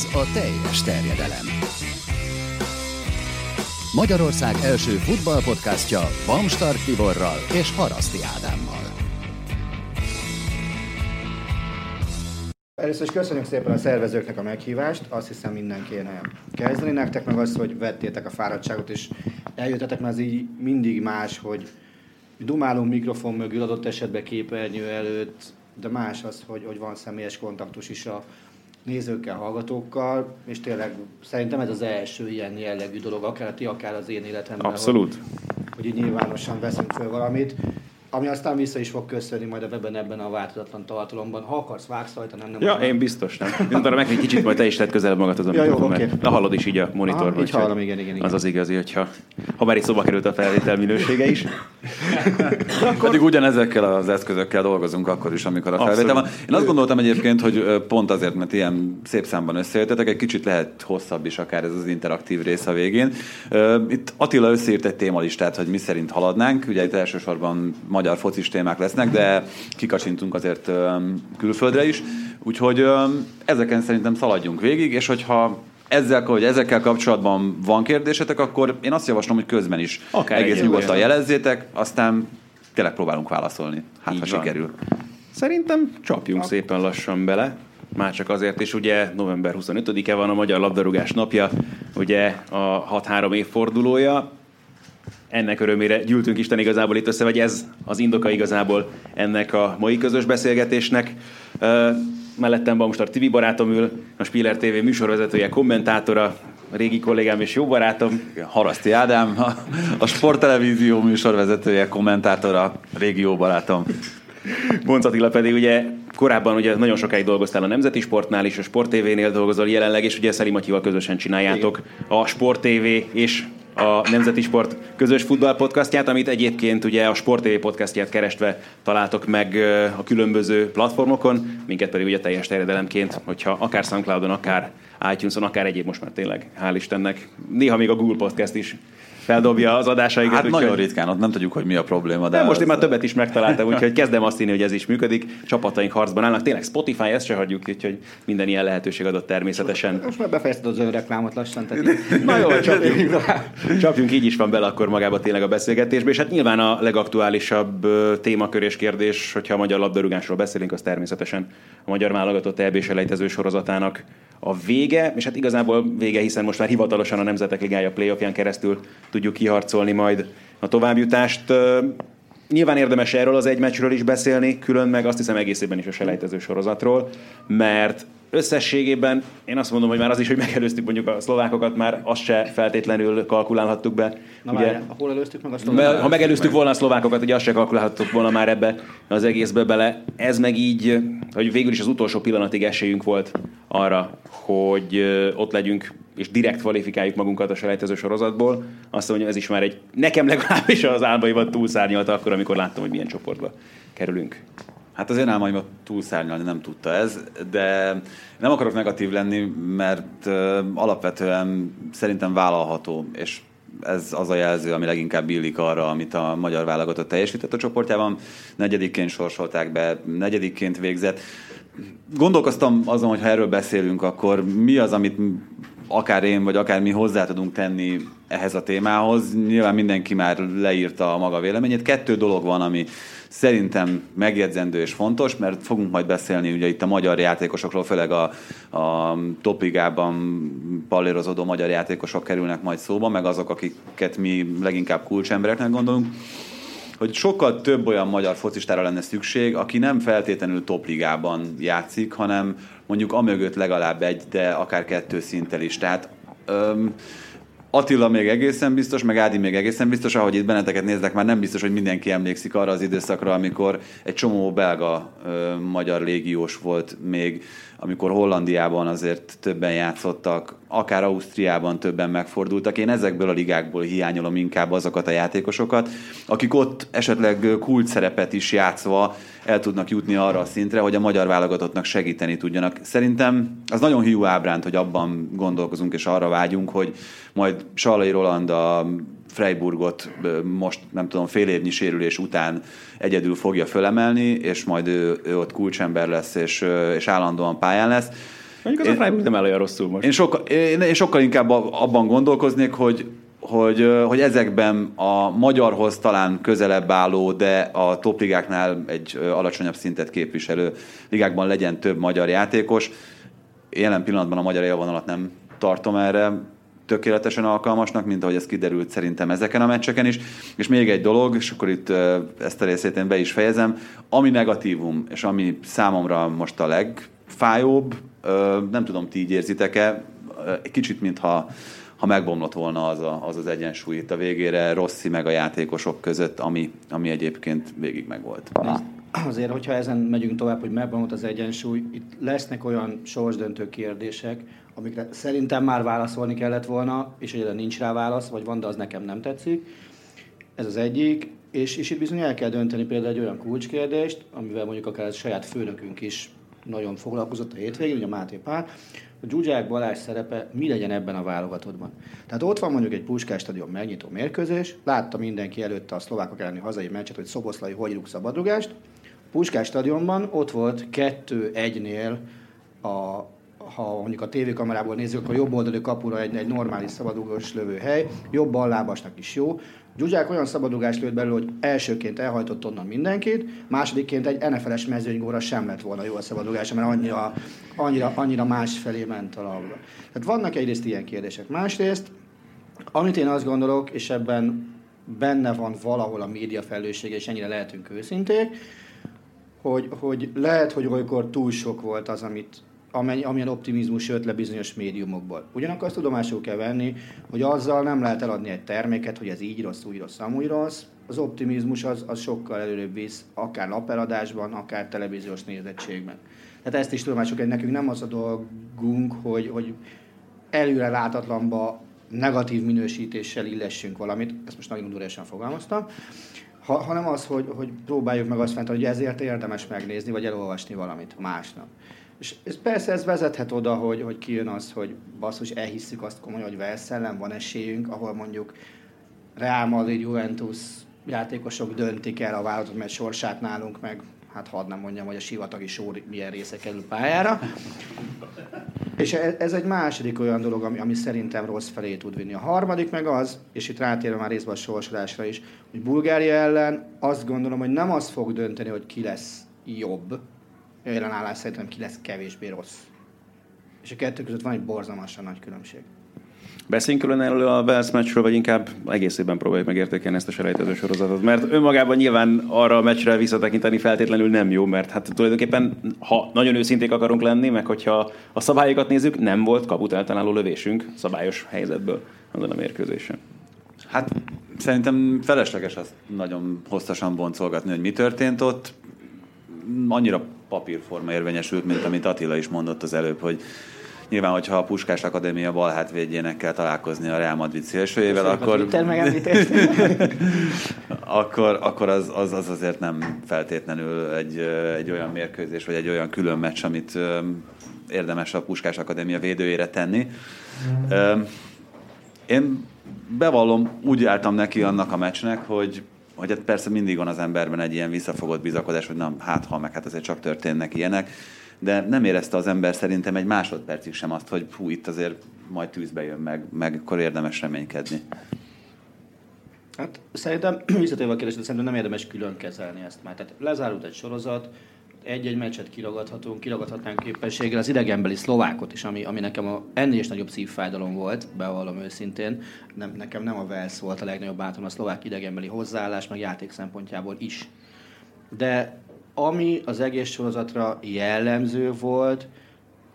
Ez a teljes terjedelem. Magyarország első futballpodcastja Bamstart Tiborral és Haraszti Ádámmal. Először is köszönjük szépen a szervezőknek a meghívást, azt hiszem minden kéne kezdeni. Nektek meg az, hogy vettétek a fáradtságot, és eljöttetek, mert az így mindig más, hogy dumálunk mikrofon mögül, adott esetben képernyő előtt, de más az, hogy, hogy van személyes kontaktus is a, nézőkkel, hallgatókkal, és tényleg szerintem ez az első ilyen jellegű dolog, akár a ti, akár az én életemben. Abszolút. Hogy, hogy így nyilvánosan veszünk föl valamit ami aztán vissza is fog köszönni majd a webben ebben a változatlan tartalomban. Ha akarsz, vágsz rajta, nem, nem. Ja, én biztos nem. Én arra meg egy kicsit majd te is tedd közelebb magad az a ja, jó, okay. De hallod is így a monitorban. Ah, így hallom, igen, igen, igen. Az az igazi, hogyha ha már itt szóba került a felvétel minősége is. akkor... Pedig ugyanezekkel az eszközökkel dolgozunk akkor is, amikor a felvétel van. Én azt gondoltam egyébként, hogy pont azért, mert ilyen szép számban összejöttetek, egy kicsit lehet hosszabb is akár ez az interaktív rész a végén. Itt Attila összeírt egy témalistát, hogy mi szerint haladnánk. Ugye itt elsősorban magyar focis témák lesznek, de kikacsintunk azért külföldre is. Úgyhogy ezeken szerintem szaladjunk végig, és hogyha ezzel, hogy ezekkel kapcsolatban van kérdésetek, akkor én azt javaslom, hogy közben is Akár egész nyugodtan jelezzétek, aztán tényleg próbálunk válaszolni. Hát, Így ha van. sikerül. Szerintem csapjunk a... szépen lassan bele. Már csak azért is, ugye november 25-e van a Magyar Labdarúgás napja, ugye a 6-3 évfordulója ennek örömére gyűltünk Isten igazából itt össze, vagy ez az indoka igazából ennek a mai közös beszélgetésnek. Mellettem Bamstar TV barátom ül, a Spiller TV műsorvezetője, kommentátora, régi kollégám és jó barátom. Haraszti Ádám, a, a sporttelevízió műsorvezetője, kommentátora, régi jó barátom. Bonc Attila pedig ugye korábban ugye nagyon sokáig dolgoztál a Nemzeti Sportnál is, a Sport TV-nél dolgozol jelenleg, és ugye Szeli Matyival közösen csináljátok a Sport TV és a Nemzeti Sport közös futballpodcastját, amit egyébként ugye a Sport TV podcastját kerestve találtok meg a különböző platformokon, minket pedig ugye teljes terjedelemként, hogyha akár Soundcloudon, akár iTunes-on, akár egyéb most már tényleg, hál' Istennek. Néha még a Google Podcast is feldobja az adásaikat. Hát nagyon ritkán, ott nem tudjuk, hogy mi a probléma. De, de most én már többet is megtaláltam, úgyhogy kezdem azt hinni, hogy ez is működik. Csapataink harcban állnak. Tényleg Spotify, ezt se hagyjuk, úgyhogy minden ilyen lehetőség adott természetesen. Most már befejezted az önreklámot lassan. Tehát... Na jó, csapjunk. csapjunk így is van bele akkor magába tényleg a beszélgetésbe, és hát nyilván a legaktuálisabb témakör és kérdés, hogyha a magyar labdarúgásról beszélünk, az természetesen a magyar válogatott EB selejtező sorozatának a vége, és hát igazából vége, hiszen most már hivatalosan a Nemzetek Ligája playoffján keresztül tudjuk kiharcolni majd a továbbjutást. Nyilván érdemes erről az egy meccsről is beszélni, külön meg azt hiszem egészében is a selejtező sorozatról, mert összességében én azt mondom, hogy már az is, hogy megelőztük mondjuk a szlovákokat, már azt se feltétlenül kalkulálhattuk be. Na ugye, már, hol előztük meg a szlovákokat? Ha megelőztük volna a szlovákokat, ugye azt se kalkulálhattuk volna már ebbe az egészbe bele. Ez meg így, hogy végül is az utolsó pillanatig esélyünk volt arra, hogy ott legyünk és direkt kvalifikáljuk magunkat a selejtező sorozatból. Azt mondja, ez is már egy, nekem legalábbis az álmaimat túlszárnyalta akkor, amikor láttam, hogy milyen csoportba kerülünk. Hát az én álmaimat túlszárnyalni nem tudta ez, de nem akarok negatív lenni, mert alapvetően szerintem vállalható, és ez az a jelző, ami leginkább illik arra, amit a magyar válogatott teljesített a csoportjában. Negyedikként sorsolták be, negyedikként végzett. Gondolkoztam azon, hogy ha erről beszélünk, akkor mi az, amit akár én, vagy akár mi hozzá tudunk tenni ehhez a témához. Nyilván mindenki már leírta a maga véleményét. Kettő dolog van, ami szerintem megjegyzendő és fontos, mert fogunk majd beszélni ugye itt a magyar játékosokról, főleg a, a topligában pallérozódó magyar játékosok kerülnek majd szóba, meg azok, akiket mi leginkább kulcsembereknek gondolunk. Hogy sokkal több olyan magyar focistára lenne szükség, aki nem feltétlenül topligában játszik, hanem mondjuk amögött legalább egy, de akár kettő szinttel is. Tehát öm, Attila még egészen biztos, meg Ádi még egészen biztos, ahogy itt benneteket néznek, már nem biztos, hogy mindenki emlékszik arra az időszakra, amikor egy csomó belga ö, magyar légiós volt még, amikor Hollandiában azért többen játszottak, akár Ausztriában többen megfordultak. Én ezekből a ligákból hiányolom inkább azokat a játékosokat, akik ott esetleg kult szerepet is játszva el tudnak jutni arra a szintre, hogy a magyar válogatottnak segíteni tudjanak. Szerintem az nagyon hiú ábránt, hogy abban gondolkozunk és arra vágyunk, hogy majd Salai Roland a Freiburgot most nem tudom fél évnyi sérülés után egyedül fogja fölemelni, és majd ő, ő ott kulcsember lesz, és, és állandóan pályán lesz. Mondjuk az én, a Freiburg nem olyan rosszul most. Én sokkal, én, én sokkal inkább abban gondolkoznék, hogy hogy, hogy ezekben a magyarhoz talán közelebb álló, de a topligáknál egy alacsonyabb szintet képviselő ligákban legyen több magyar játékos. Jelen pillanatban a magyar élvonalat nem tartom erre tökéletesen alkalmasnak, mint ahogy ez kiderült szerintem ezeken a meccseken is. És még egy dolog, és akkor itt ezt a részét én be is fejezem, ami negatívum, és ami számomra most a legfájóbb, nem tudom, ti így érzitek-e, kicsit, mintha ha megbomlott volna az, a, az az egyensúly itt a végére Rossi meg a játékosok között, ami, ami egyébként végig megvolt. Azért, hogyha ezen megyünk tovább, hogy megbomlott az egyensúly, itt lesznek olyan sorsdöntő kérdések, amikre szerintem már válaszolni kellett volna, és egyre nincs rá válasz, vagy van, de az nekem nem tetszik. Ez az egyik, és, és itt bizony el kell dönteni például egy olyan kulcskérdést, amivel mondjuk akár a saját főnökünk is nagyon foglalkozott a hétvégén, ugye a Máté Pál, hogy Zsuzsák Balázs szerepe mi legyen ebben a válogatottban. Tehát ott van mondjuk egy Puskás stadion megnyitó mérkőzés, látta mindenki előtte a szlovákok elleni hazai meccset, hogy Szoboszlai hogy rúg szabadrugást. Puskás stadionban ott volt 2-1-nél a ha mondjuk a tévékamerából nézzük, akkor jobb oldali kapura egy, egy normális szabadugós lövőhely, jobb ballábasnak is jó. Gyugyák olyan szabadugást lőtt belőle, hogy elsőként elhajtott onnan mindenkit, másodikként egy NFL-es mezőnygóra sem lett volna jó a szabadugás, mert annyira, annyira, annyira másfelé ment a labda. Tehát vannak egyrészt ilyen kérdések. Másrészt, amit én azt gondolok, és ebben benne van valahol a média felelőssége, és ennyire lehetünk őszinték, hogy, hogy lehet, hogy olykor túl sok volt az, amit amely, amilyen optimizmus jött le bizonyos médiumokból. Ugyanakkor azt tudomásul kell venni, hogy azzal nem lehet eladni egy terméket, hogy ez így rossz, úgy rossz, amúgy rossz. Az optimizmus az, az sokkal előrébb visz, akár napeladásban, akár televíziós nézettségben. Tehát ezt is tudomásul kell, nekünk nem az a dolgunk, hogy, hogy előre látatlanba negatív minősítéssel illessünk valamit, ezt most nagyon udvariasan fogalmaztam, ha, hanem az, hogy, hogy próbáljuk meg azt fent, hogy ezért érdemes megnézni, vagy elolvasni valamit másnak. És ez persze ez vezethet oda, hogy, hogy kijön az, hogy basszus, elhisszük azt komolyan, hogy Velszellen van esélyünk, ahol mondjuk Real Madrid, Juventus játékosok döntik el a vállalatot, mert sorsát nálunk, meg hát hadd nem mondjam, hogy a sivatagi sor milyen része kerül pályára. És e, ez egy második olyan dolog, ami, ami szerintem rossz felé tud vinni. A harmadik meg az, és itt rátérve már részben a sorsolásra is, hogy Bulgária ellen azt gondolom, hogy nem az fog dönteni, hogy ki lesz jobb, ellenállás szerintem ki lesz kevésbé rossz. És a kettő között van egy borzalmasan nagy különbség. Beszéljünk külön erről a Wales meccsről, vagy inkább egész évben próbáljuk megértékelni ezt a selejtező sorozatot. Mert önmagában nyilván arra a meccsre visszatekinteni feltétlenül nem jó, mert hát tulajdonképpen, ha nagyon őszinték akarunk lenni, meg hogyha a szabályokat nézzük, nem volt kaput eltaláló lövésünk szabályos helyzetből azon a mérkőzésen. Hát szerintem felesleges azt nagyon hosszasan boncolgatni, hogy mi történt ott. Annyira papírforma érvényesült, mint amit Attila is mondott az előbb, hogy Nyilván, hogyha a Puskás Akadémia bal hátvédjének kell találkozni a Real Madrid szélsőjével, akkor... akkor, akkor az, az, az, azért nem feltétlenül egy, egy olyan mérkőzés, vagy egy olyan külön meccs, amit érdemes a Puskás Akadémia védőjére tenni. Én bevallom, úgy álltam neki annak a meccsnek, hogy hogy hát persze mindig van az emberben egy ilyen visszafogott bizakodás, hogy nem, hát ha meg hát azért csak történnek ilyenek, de nem érezte az ember szerintem egy másodpercig sem azt, hogy hú, itt azért majd tűzbe jön meg, meg akkor érdemes reménykedni. Hát szerintem, visszatérve a kérdésre, szerintem nem érdemes külön kezelni ezt már. Tehát lezárult egy sorozat, egy-egy meccset kiragadhatunk, kiragadhatnánk képességgel az idegenbeli szlovákot is, ami, ami nekem a, ennél is nagyobb szívfájdalom volt, bevallom őszintén. Nem, nekem nem a Velsz volt a legnagyobb bátom, a szlovák idegenbeli hozzáállás, meg játék szempontjából is. De ami az egész sorozatra jellemző volt,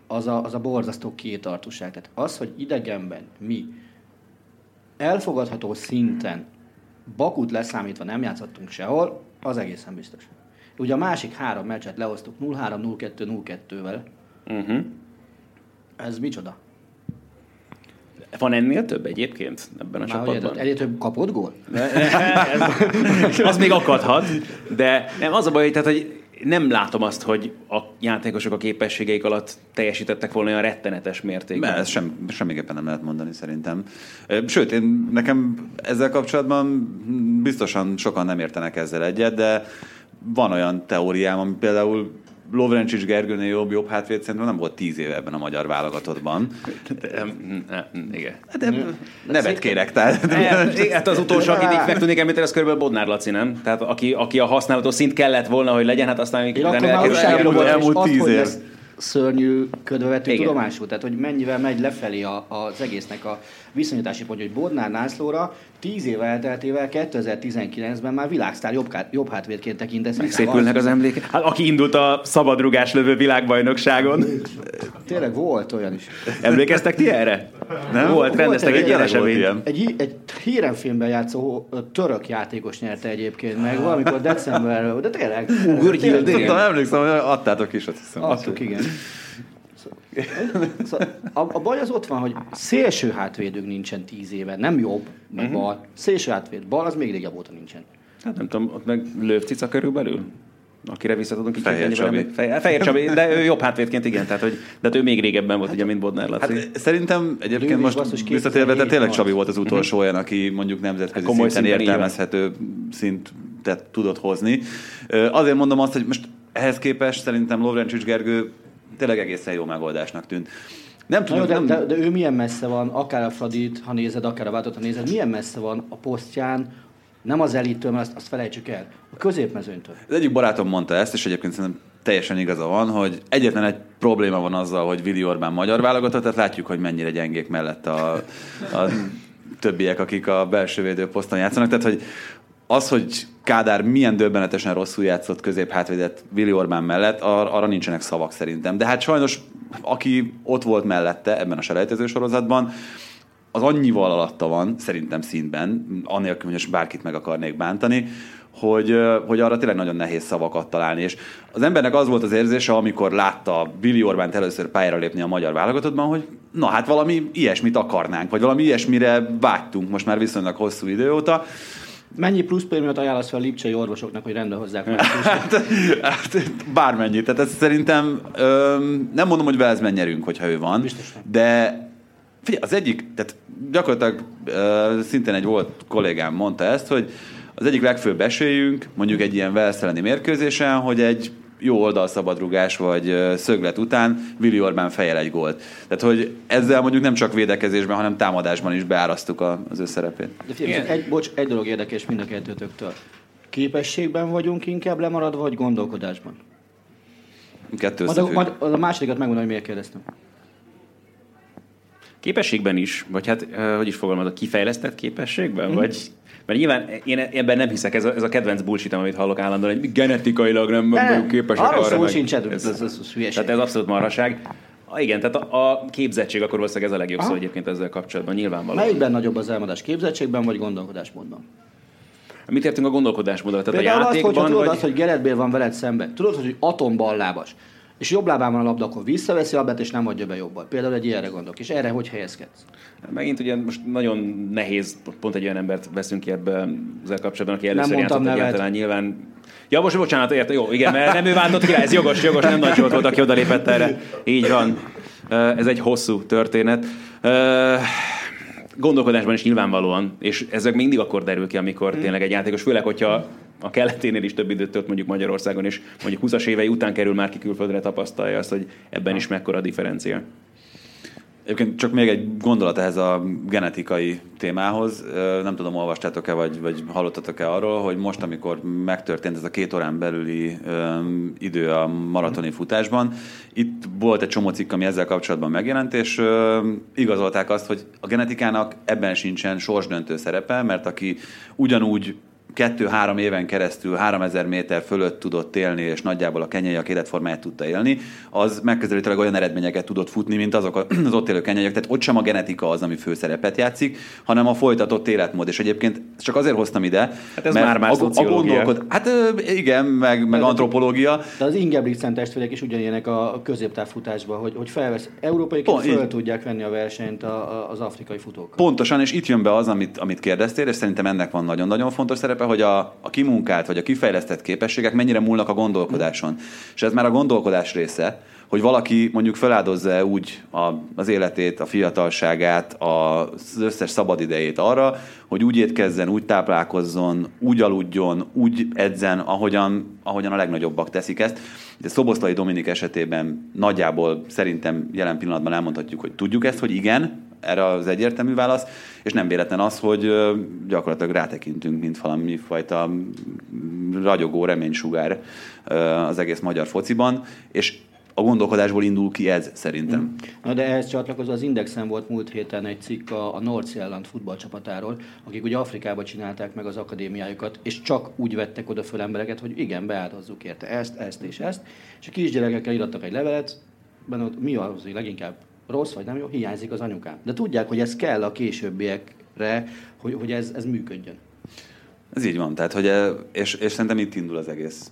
az a, az a borzasztó kétartóság. Tehát az, hogy idegenben mi elfogadható szinten Bakut leszámítva nem játszottunk sehol, az egészen biztos. Ugye a másik három meccset lehoztuk 0-3, 0-2, 0-2-vel. Uh-huh. Ez micsoda? Van ennél több egyébként ebben a Már csapatban? Ennél több kapott gól? az még akadhat, de nem, az a baj, tehát, hogy nem látom azt, hogy a játékosok a képességeik alatt teljesítettek volna olyan rettenetes mértékben. Ezt sem, semmiképpen nem lehet mondani szerintem. Sőt, én, nekem ezzel kapcsolatban biztosan sokan nem értenek ezzel egyet, de van olyan teóriám, ami például Lovrencsics Gergőnél jobb, jobb hátvéd szerintem nem volt tíz éve ebben a magyar válogatottban. Igen. De nevet kérek, tehát. Hát az utolsó, akit meg tudnék említeni, az körülbelül Bodnár Laci, nem? Tehát aki, aki a használható szint kellett volna, hogy legyen, hát aztán még elmúlt tíz év szörnyű ködve vettük tudomásul, tehát hogy mennyivel megy lefelé a, az egésznek a viszonyítási pontja, hogy Bodnár Nászlóra 10 év elteltével 2019-ben már világsztár jobb, jobb hátvédként tekintett. Megszépülnek az emlékek. Hát, aki indult a szabadrugás lövő világbajnokságon. Tényleg volt olyan is. Emlékeztek ti erre? Nem? Volt, rendeztek egy, egy ilyen esemény. Egy, egy híremfilmben játszó török játékos nyerte egyébként meg, valamikor decemberben, de tényleg. Gurgyil, emlékszem, hogy adtátok is, azt hiszem. Adtuk, igen. Szóval a, a baj az ott van, hogy szélső hátvédők nincsen tíz éve, nem jobb, meg uh-huh. bal. Szélső hátvéd, bal az még régebb óta nincsen. Hát nem tudom, ott meg lövcica körülbelül? akire vissza tudunk Fehér Csabi. Fehér, Fehér Csabi, de ő jobb hátvédként igen, tehát hogy, de hát ő még régebben volt, hát, ugye, mint Bodnár Laci. Hát, szerintem egyébként most visszatérve, de tényleg Csabi volt az utolsó olyan, aki mondjuk nemzetközi hát szinten értelmezhető szintet tudott hozni. Azért mondom azt, hogy most ehhez képest szerintem Lovrencsics Gergő tényleg egészen jó megoldásnak tűnt. Nem tudom, de, nem... de, de, ő milyen messze van, akár a Fradit, ha nézed, akár a Váltot, ha nézed, milyen messze van a posztján, nem az elittől, mert azt, azt felejtsük el, a középmezőnytől. Az egyik barátom mondta ezt, és egyébként szerintem teljesen igaza van, hogy egyetlen egy probléma van azzal, hogy Vili Orbán magyar válogatott, tehát látjuk, hogy mennyire gyengék mellett a, a többiek, akik a belső védőposzton játszanak. Tehát, hogy az, hogy Kádár milyen döbbenetesen rosszul játszott közép hátvédet Vili Orbán mellett, ar- arra nincsenek szavak szerintem. De hát sajnos, aki ott volt mellette ebben a selejtező sorozatban, az annyival alatta van, szerintem színben, annélkül, hogy most bárkit meg akarnék bántani, hogy, hogy arra tényleg nagyon nehéz szavakat találni. És az embernek az volt az érzése, amikor látta Billy Orbánt először pályára lépni a magyar válogatottban, hogy na hát valami ilyesmit akarnánk, vagy valami ilyesmire vágytunk most már viszonylag hosszú idő óta. Mennyi plusz prémiumot ajánlasz fel a lipcsei orvosoknak, hogy rendbe hozzák meg? hát, hát, bármennyi. Tehát ez szerintem öm, nem mondom, hogy Velszben nyerünk, hogyha ő van, Biztosan. de figyelj, az egyik, tehát gyakorlatilag ö, szintén egy volt kollégám mondta ezt, hogy az egyik legfőbb esélyünk, mondjuk egy ilyen Velszeleni mérkőzésen, hogy egy jó oldalszabadrugás vagy szöglet után Vili Orbán fejel egy gólt. Tehát, hogy ezzel mondjuk nem csak védekezésben, hanem támadásban is beárasztuk az ő szerepét. De figyelj, egy, bocs, egy dolog érdekes mind a kettőtöktől. Képességben vagyunk inkább lemaradva, vagy gondolkodásban? Kettő majd a, majd a másodikat megmondom, hogy miért kérdeztem. Képességben is, vagy hát, hogy is fogalmazok, kifejlesztett képességben, mm. vagy mert nyilván én ebben nem hiszek, ez a, ez a kedvenc bullshit, amit hallok állandóan, hogy genetikailag nem vagyunk képesek arra. Arról szó sincs, ez, ez, ez, ez Tehát ez abszolút marhaság. Ah, igen, tehát a, a képzettség akkor valószínűleg ez a legjobb Aha. szó egyébként ezzel kapcsolatban, nyilvánvalóan. Melyikben nagyobb az elmadás, képzettségben vagy gondolkodásmódban? Mit értünk a gondolkodásmódra? Tehát Például a játékban, azt, tudod vagy... azt, hogy Gerett van veled szembe, tudod, hogy atomballábas, és jobb lábán van a labda, akkor visszaveszi a labdát, és nem adja be jobbal. Például egy ilyenre gondolok. És erre hogy helyezkedsz? Megint ugye most nagyon nehéz, pont egy olyan embert veszünk ki ebbe ezzel kapcsolatban, aki először játszott egyáltalán nyilván. Ja, most bocsánat, érte, jó, igen, mert nem ő vántott ki ez jogos, jogos, nem nagy volt, aki odalépett erre. Így van. Ez egy hosszú történet. Gondolkodásban is nyilvánvalóan, és ezek mindig akkor derül ki, amikor hmm. tényleg egy játékos, főleg, hogyha a keleténél is több időt tölt mondjuk Magyarországon, és mondjuk 20-as évei után kerül már ki külföldre, tapasztalja azt, hogy ebben is mekkora a differencia. Egyébként csak még egy gondolat ehhez a genetikai témához. Nem tudom, olvastátok-e, vagy, vagy hallottatok-e arról, hogy most, amikor megtörtént ez a két órán belüli um, idő a maratoni futásban, itt volt egy csomó cikk, ami ezzel kapcsolatban megjelent, és um, igazolták azt, hogy a genetikának ebben sincsen sorsdöntő szerepe, mert aki ugyanúgy kettő-három éven keresztül 3000 méter fölött tudott élni, és nagyjából a kenyaiak életformáját tudta élni, az megközelítőleg olyan eredményeket tudott futni, mint azok az ott élő kenyaiak. Tehát ott sem a genetika az, ami főszerepet játszik, hanem a folytatott életmód. És egyébként csak azért hoztam ide, hát ez mert már, már a, a gondolkod, Hát igen, meg, meg de antropológia. De az Ingebrigtsen testvérek is ugyanilyenek a középtávfutásban, hogy, hogy felvesz, európaiként föl így. tudják venni a versenyt a, a, az afrikai futók. Pontosan, és itt jön be az, amit, amit kérdeztél, és szerintem ennek van nagyon-nagyon fontos szerepe, hogy a, a kimunkált vagy a kifejlesztett képességek mennyire múlnak a gondolkodáson. És ez már a gondolkodás része, hogy valaki mondjuk feláldozza úgy a, az életét, a fiatalságát, az összes szabadidejét arra, hogy úgy étkezzen, úgy táplálkozzon, úgy aludjon, úgy edzen, ahogyan, ahogyan a legnagyobbak teszik ezt. De Szoboszlai Dominik esetében nagyjából szerintem jelen pillanatban elmondhatjuk, hogy tudjuk ezt, hogy igen, erre az egyértelmű válasz, és nem véletlen az, hogy gyakorlatilag rátekintünk, mint valami fajta ragyogó reménysugár az egész magyar fociban, és a gondolkodásból indul ki ez szerintem. Mm. Na de ehhez csatlakozva az Indexen volt múlt héten egy cikk a, a Nordsjælland futballcsapatáról, akik ugye Afrikába csinálták meg az akadémiájukat, és csak úgy vettek oda föl embereket, hogy igen, beáldozzuk érte ezt, ezt és ezt, és a kisgyerekekkel írtak egy levelet, benne ott mi az, hogy leginkább rossz vagy nem jó, hiányzik az anyukám. De tudják, hogy ez kell a későbbiekre, hogy, hogy ez, ez működjön. Ez így van, tehát, hogy, és, és szerintem itt indul az egész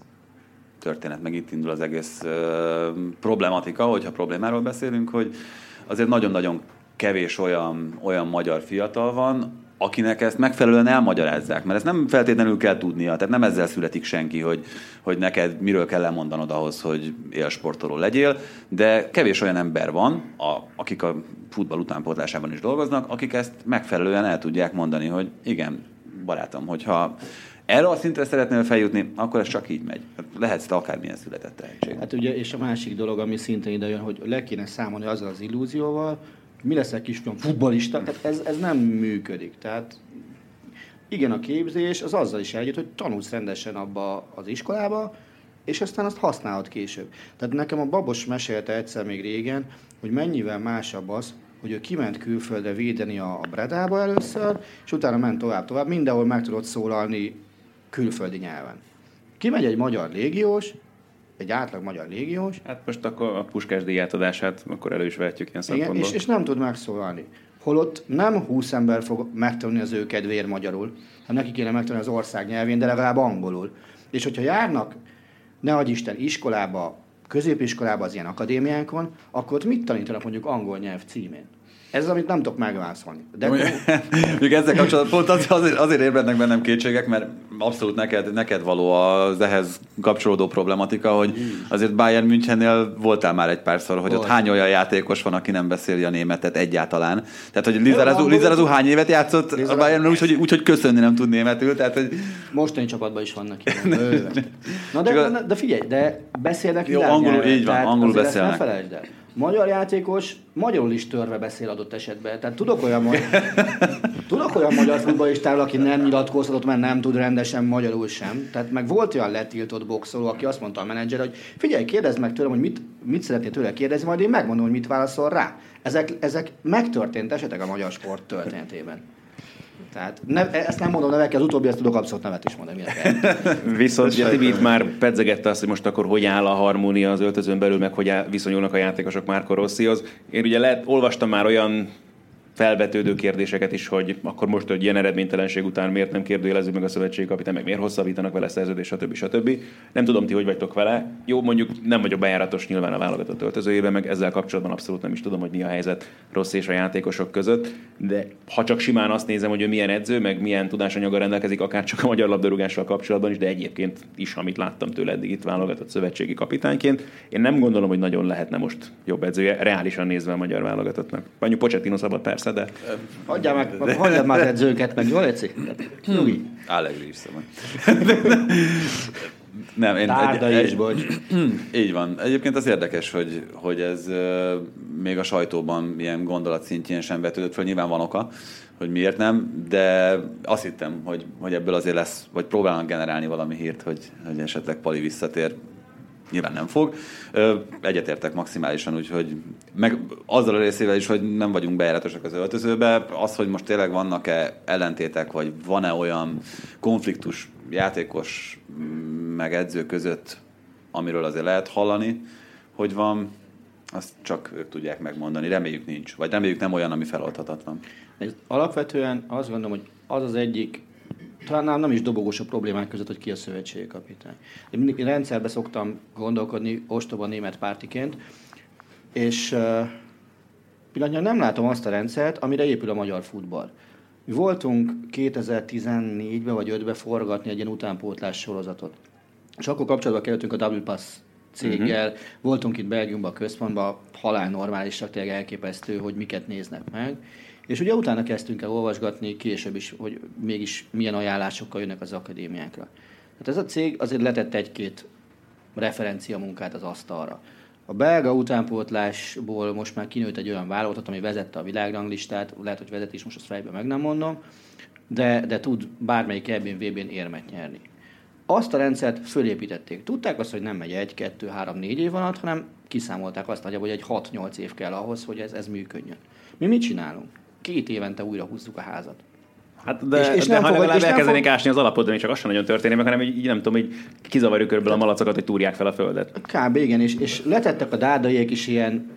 történet, meg itt indul az egész uh, problematika, hogyha problémáról beszélünk, hogy azért nagyon-nagyon kevés olyan, olyan magyar fiatal van, akinek ezt megfelelően elmagyarázzák, mert ezt nem feltétlenül kell tudnia, tehát nem ezzel születik senki, hogy, hogy neked miről kell lemondanod ahhoz, hogy élsportoló legyél, de kevés olyan ember van, a, akik a futball utánpótlásában is dolgoznak, akik ezt megfelelően el tudják mondani, hogy igen, barátom, hogyha erre a szintre szeretnél feljutni, akkor ez csak így megy. Hát lehetsz te akármilyen született tehetség. Hát ugye, és a másik dolog, ami szintén ide jön, hogy le kéne számolni azzal az illúzióval, mi lesz egy kisfiam futbalista, tehát ez, ez nem működik. Tehát igen, a képzés az azzal is együtt, hogy tanulsz rendesen abba az iskolába, és aztán azt használod később. Tehát nekem a babos mesélte egyszer még régen, hogy mennyivel másabb az, hogy ő kiment külföldre védeni a Bredába először, és utána ment tovább-tovább, mindenhol meg tudott szólalni külföldi nyelven. Kimegy egy magyar légiós, egy átlag magyar légiós. Hát most akkor a puskás díjátadását akkor elő is vehetjük ilyen Igen, és, és nem tud megszólalni. Holott nem 20 ember fog megtanulni az ő kedvéért magyarul, hanem neki kéne megtanulni az ország nyelvén, de legalább angolul. És hogyha járnak, ne adj Isten, iskolába, középiskolába az ilyen akadémiánkon, akkor ott mit tanítanak mondjuk angol nyelv címén? Ez az, amit nem tudok megválaszolni. De Még ezzel kapcsolatban pont azért, azért ébrednek bennem kétségek, mert abszolút neked, neked való az ehhez kapcsolódó problematika, hogy azért Bayern Münchennél voltál már egy párszor, hogy Volt. ott hány olyan játékos van, aki nem beszéli a németet egyáltalán. Tehát, hogy Lizarazu, Lizarazu hány évet játszott Lizarazu. a Bayern úgy, hogy, úgy, hogy köszönni nem tud németül. Tehát, hogy... Mostani csapatban is vannak ilyen. Na de, de, figyelj, de beszélnek Jó, angolul, így van, angolul beszélnek. Ne felejtsd el magyar játékos magyarul is törve beszél adott esetben. Tehát tudok olyan, magyar, tudok olyan magyar futballistáról, aki nem nyilatkozhatott, mert nem tud rendesen magyarul sem. Tehát meg volt olyan letiltott boxoló, aki azt mondta a menedzser, hogy figyelj, kérdezd meg tőlem, hogy mit, mit szeretnél tőle kérdezni, majd én megmondom, hogy mit válaszol rá. Ezek, ezek megtörtént esetek a magyar sport történetében. Tehát ne, ezt nem mondom nevekkel, az utóbbi ezt tudok abszolút nevet is mondani. Viszont ugye Tibi itt már pedzegette azt, hogy most akkor hogy áll a harmónia az öltözön belül, meg hogy viszonyulnak a játékosok Márko Rosszihoz. Én ugye lehet, olvastam már olyan felvetődő kérdéseket is, hogy akkor most egy ilyen eredménytelenség után miért nem kérdőjelezzük meg a szövetségi kapitány, meg miért hosszabbítanak vele szerződés, stb. stb. Nem tudom ti, hogy vagytok vele. Jó, mondjuk nem vagyok bejáratos nyilván a válogatott öltözőjében, meg ezzel kapcsolatban abszolút nem is tudom, hogy mi a helyzet rossz és a játékosok között, de ha csak simán azt nézem, hogy ő milyen edző, meg milyen tudásanyaga rendelkezik, akár csak a magyar labdarúgással kapcsolatban is, de egyébként is, amit láttam tőle eddig itt válogatott szövetségi kapitányként, én nem gondolom, hogy nagyon lehetne most jobb edzője, reálisan nézve a magyar válogatottnak. Mondjuk Pochettino szabad persze persze, de... Hagyjál meg, hagyjál már edzőket meg, jól Eci? Nyugi. Allegri is szóval. Nem, én Tárda egy, is, bocs. Így van. Egyébként az érdekes, hogy, hogy ez még a sajtóban ilyen gondolat szintjén sem vetődött föl. Nyilván van oka, hogy miért nem, de azt hittem, hogy, hogy ebből azért lesz, vagy próbálnak generálni valami hírt, hogy, hogy esetleg Pali visszatér nyilván nem fog. Egyetértek maximálisan, úgyhogy meg azzal a részével is, hogy nem vagyunk bejáratosak az öltözőbe, az, hogy most tényleg vannak-e ellentétek, vagy van-e olyan konfliktus játékos meg edző között, amiről azért lehet hallani, hogy van, azt csak ők tudják megmondani. Reméljük nincs, vagy reméljük nem olyan, ami feloldhatatlan. Alapvetően azt gondolom, hogy az az egyik talán nem is dobogós a problémák között, hogy ki a szövetségi kapitány. Én mindig rendszerbe szoktam gondolkodni ostoba német pártiként, és uh, pillanatnyilag nem látom azt a rendszert, amire épül a magyar futball. Mi voltunk 2014-ben vagy 5-ben forgatni egy ilyen utánpótlás sorozatot. És akkor kapcsolatba kerültünk a Double Pass céggel, uh-huh. voltunk itt Belgiumban, a központban, halál normálisak, tényleg elképesztő, hogy miket néznek meg. És ugye utána kezdtünk el olvasgatni később is, hogy mégis milyen ajánlásokkal jönnek az akadémiákra. Hát ez a cég azért letett egy-két referencia munkát az asztalra. A belga utánpótlásból most már kinőtt egy olyan vállalatot, ami vezette a világranglistát, lehet, hogy vezet is, most azt fejben meg nem mondom, de, de tud bármelyik ebben VB-n érmet nyerni. Azt a rendszert fölépítették. Tudták azt, hogy nem megy egy, kettő, három, négy év alatt, hanem kiszámolták azt nagyjából, hogy egy 6-8 év kell ahhoz, hogy ez, ez működjön. Mi mit csinálunk? Két évente újra húzzuk a házat. Hát de, és, és de nem ha fogod, legalább elkezdenék fog... ásni az alapot, de még csak az sem nagyon történik meg, hanem így, nem tudom, hogy kizavarjuk körülbelül a malacokat, hogy túrják fel a földet. Kb. igen, és, és letettek a dárdaiek is ilyen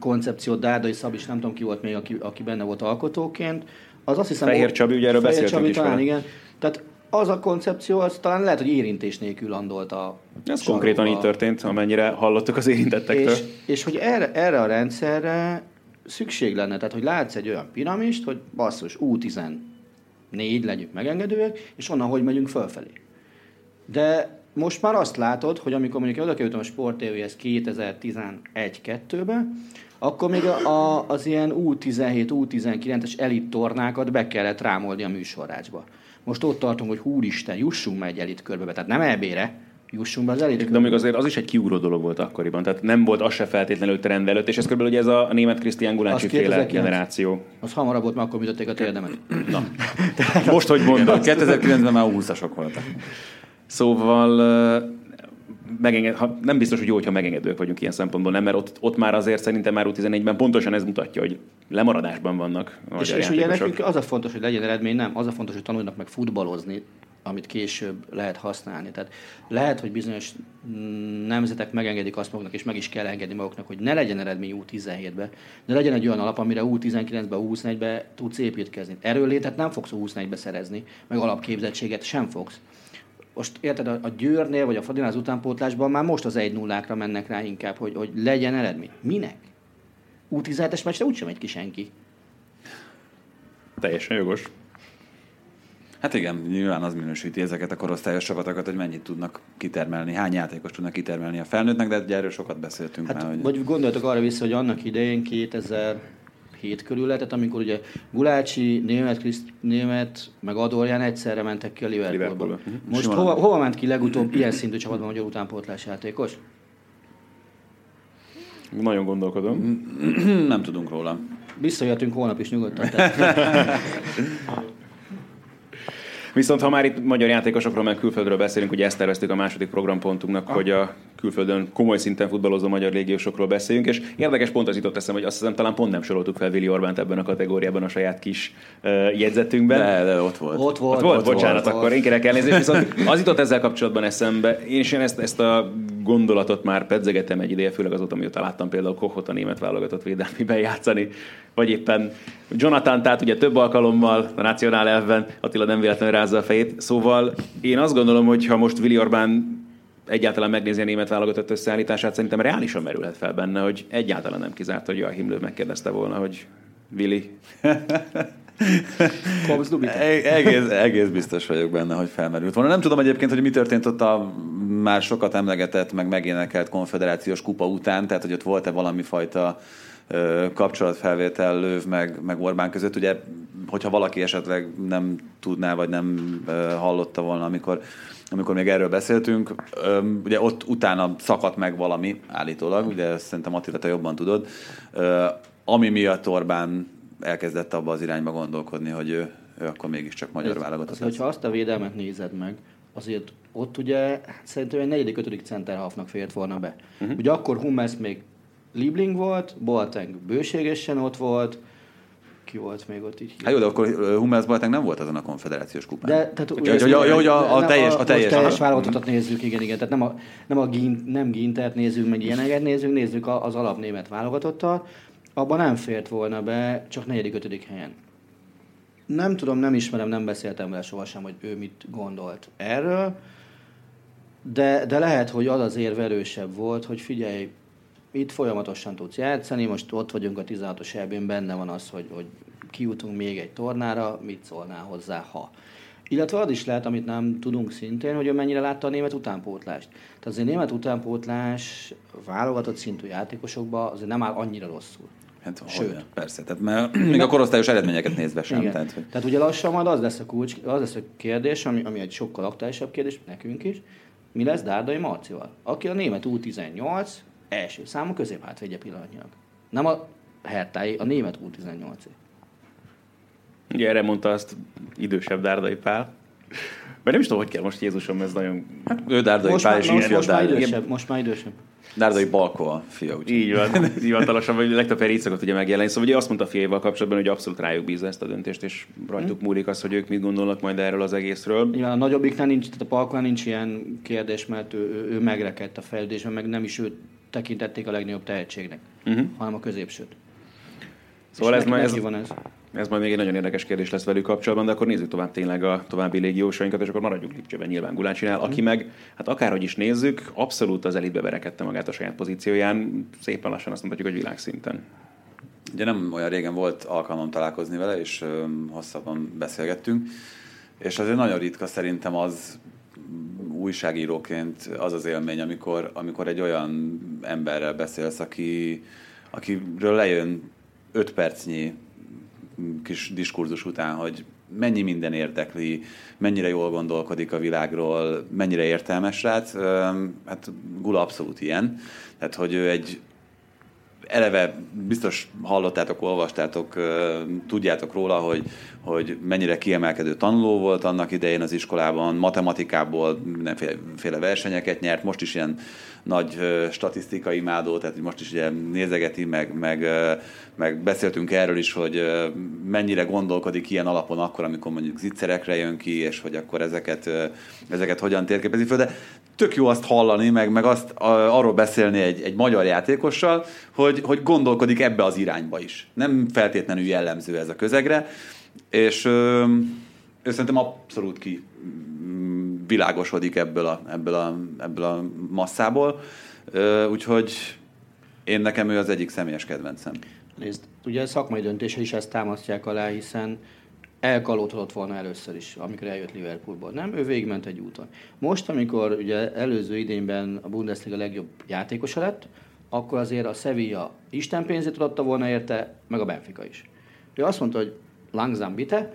koncepciót, Dárdai Szabis, nem tudom ki volt még, aki, aki benne volt alkotóként. Az azt hiszem, Fehér Csabi, ugye erről beszéltünk Csabi, is talán, igen. Tehát az a koncepció, az talán lehet, hogy érintés nélkül landolt a Ez konkrétan így történt, amennyire hallottuk az érintettektől. És, és hogy erre, erre a rendszerre szükség lenne, tehát hogy látsz egy olyan piramist, hogy basszus, U14 legyünk megengedőek, és onnan hogy megyünk fölfelé. De most már azt látod, hogy amikor mondjuk oda kerültem a Sport TV-hez 2011-2-be, akkor még a, a, az ilyen U17, U19-es elit tornákat be kellett rámolni a műsorrácsba. Most ott tartunk, hogy húristen, jussunk már egy elit körbe, tehát nem ebére, jussunk be az elit. De még azért az is egy kiugró dolog volt akkoriban, tehát nem volt az se feltétlenül trend előtt, és ez kb. ugye ez a német Krisztián Gulácsi féle generáció. Az hamarabb volt, mert akkor műtötték a térdemet. Na, most, hogy mondod. 2009-ben már 20-asok voltak. Szóval megenged, ha, nem biztos, hogy jó, hogyha megengedők vagyunk ilyen szempontból, nem, mert ott, ott már azért szerintem már 14-ben pontosan ez mutatja, hogy lemaradásban vannak. És, és ugye nekünk az a fontos, hogy legyen eredmény, nem, az a fontos, hogy tanuljanak meg futballozni, amit később lehet használni. Tehát lehet, hogy bizonyos nemzetek megengedik azt maguknak, és meg is kell engedni maguknak, hogy ne legyen eredmény U17-be, de legyen egy olyan alap, amire U19-be, U21-be tudsz építkezni. Erőlétet nem fogsz U21-be szerezni, meg alapképzettséget sem fogsz. Most érted, a Győrnél vagy a Fadinál az utánpótlásban már most az 1 0 mennek rá inkább, hogy, hogy legyen eredmény. Minek? U17-es meccsre úgysem egy ki senki. Teljesen jogos. Hát igen, nyilván az minősíti ezeket a korosztályos csapatokat, hogy mennyit tudnak kitermelni, hány játékos tudnak kitermelni a felnőttnek, de ugye erről sokat beszéltünk hát, már. Hogy... Vagy gondoltok arra vissza, hogy annak idején 2007 körül lehetett, amikor ugye Gulácsi, Német, Kriszt, Német meg Adorján egyszerre mentek ki a Liverpoolba. Liverpoolba. Mhm. Most hova, hova, ment ki legutóbb ilyen szintű csapatban magyar utánpótlás játékos? Nagyon gondolkodom. Nem tudunk róla. Visszajöttünk holnap is nyugodtan. Viszont ha már itt magyar játékosokról, meg külföldről beszélünk, ugye ezt terveztük a második programpontunknak, ah. hogy a külföldön komoly szinten futballozó magyar légiósokról beszéljünk, és érdekes pont az jutott eszem, hogy azt hiszem talán pont nem soroltuk fel Vili Orbánt ebben a kategóriában a saját kis uh, jegyzetünkben. De, de ott volt. Ott volt, ott volt, ott bocsánat, volt, akkor én kérek elnézést, viszont az jutott ezzel kapcsolatban eszembe, én is én ezt, ezt a gondolatot már pedzegetem egy ideje, főleg azóta, mióta láttam például Kochot a német válogatott védelmiben játszani, vagy éppen Jonathan, tehát ugye több alkalommal a nacionál elven, Attila nem véletlenül rázza a fejét. Szóval én azt gondolom, hogy ha most Willi Orbán egyáltalán megnézi a német válogatott összeállítását, szerintem reálisan merülhet fel benne, hogy egyáltalán nem kizárt, hogy a Himmler megkérdezte volna, hogy Willi. E- egész, egész biztos vagyok benne, hogy felmerült volna. Nem tudom egyébként, hogy mi történt ott a már sokat emlegetett, meg megénekelt konfederációs kupa után, tehát hogy ott volt-e valami fajta kapcsolatfelvétel Löv meg, meg Orbán között. Ugye hogyha valaki esetleg nem tudná, vagy nem hallotta volna, amikor, amikor még erről beszéltünk, ugye ott utána szakadt meg valami, állítólag, ugye szerintem Attila, te jobban tudod, ami miatt Orbán elkezdett abba az irányba gondolkodni, hogy ő, ő akkor mégiscsak magyar válogatott. Hogyha azt a védelmet nézed meg, azért ott ugye hát szerintem egy negyedik, ötödik centerhalfnak fért volna be. Uh-huh. Ugye akkor Hummels még Liebling volt, Boateng bőségesen ott volt, ki volt még ott így? Hát jó, de akkor Hummels Boateng nem volt azon a konfederációs kupán. De, tehát, ugye, hogy, hogy, hogy a, a, teljes, a teljes, teljes válogatottat nézzük, igen, igen. Tehát nem a, nem a Gint, nem Gintert nézzük, meg ilyeneket nézzük, nézzük az alapnémet válogatottat. Abban nem fért volna be, csak negyedik, ötödik helyen. Nem tudom, nem ismerem, nem beszéltem vele sohasem, hogy ő mit gondolt erről, de, de lehet, hogy az az erősebb volt, hogy figyelj, itt folyamatosan tudsz játszani, most ott vagyunk a 16-os elbén, benne van az, hogy, hogy kijutunk még egy tornára, mit szólnál hozzá, ha. Illetve az is lehet, amit nem tudunk szintén, hogy ő mennyire látta a német utánpótlást. Tehát azért német utánpótlás válogatott szintű játékosokban azért nem áll annyira rosszul. Hát, Sőt. Olyan, persze, tehát mert még a korosztályos eredményeket nézve sem. Igen. Tehát, hogy... tehát ugye lassan majd az lesz a kulcs, az lesz a kérdés, ami, ami egy sokkal aktuálisabb kérdés nekünk is, mi lesz Dárdai Marcival, aki a német U18 első számú középhátvédje pillanatnyilag. Nem a Hertái, a német U18-é. Ugye erre mondta azt idősebb Dárdai Pál. Mert nem is tudom, hogy kell most Jézusom, ez nagyon... Hát, ő Dárdai most Pál, és most, most, már idősebb, most már idősebb. Dárdai Balko a fia, úgy. Így van, hivatalosan, vagy legtöbb helyre így szokott ugye megjelenni. Szóval ugye azt mondta a fiaival kapcsolatban, hogy abszolút rájuk bízza ezt a döntést, és rajtuk hmm. múlik az, hogy ők mit gondolnak majd erről az egészről. Igen, a nagyobbiknál nincs, tehát a Balkónál nincs ilyen kérdés, mert ő, ő, ő megrekedt a fejlődésben, meg nem is őt tekintették a legnagyobb tehetségnek, uh-huh. hanem a középsőt. Szóval ez, majd, ez, van ez. ez majd még egy nagyon érdekes kérdés lesz velük kapcsolatban, de akkor nézzük tovább tényleg a további légiósainkat, és akkor maradjunk Lipcsében nyilván Gulácsinál, aki meg, hát akárhogy is nézzük, abszolút az elitbe verekedte magát a saját pozícióján, szépen lassan azt mondhatjuk, hogy világszinten. Ugye nem olyan régen volt alkalmam találkozni vele, és hosszabban beszélgettünk, és azért nagyon ritka szerintem az újságíróként az az élmény, amikor, amikor egy olyan emberrel beszélsz, aki, akiről lejön öt percnyi kis diskurzus után, hogy mennyi minden érdekli, mennyire jól gondolkodik a világról, mennyire értelmes srác. Hát Gula abszolút ilyen. Tehát, hogy ő egy eleve biztos hallottátok, olvastátok, tudjátok róla, hogy, hogy mennyire kiemelkedő tanuló volt annak idején az iskolában, matematikából mindenféle versenyeket nyert, most is ilyen nagy statisztikai imádó, tehát most is ugye nézegeti, meg, meg, meg beszéltünk erről is, hogy mennyire gondolkodik ilyen alapon akkor, amikor mondjuk zicserekre jön ki, és hogy akkor ezeket, ezeket hogyan térképezi föl, de tök jó azt hallani, meg, meg azt arról beszélni egy, egy magyar játékossal, hogy, hogy gondolkodik ebbe az irányba is. Nem feltétlenül jellemző ez a közegre, és ő szerintem abszolút ki világosodik ebből a, ebből a, ebből a masszából, úgyhogy én nekem ő az egyik személyes kedvencem. Nézd, ugye a szakmai döntése is ezt támasztják alá, hiszen elkalódhatott volna először is, amikor eljött Liverpoolból. Nem, ő végigment egy úton. Most, amikor ugye előző idényben a Bundesliga legjobb játékosa lett, akkor azért a Sevilla Isten pénzét adta volna érte, meg a Benfica is. Ő azt mondta, hogy langsam bitte.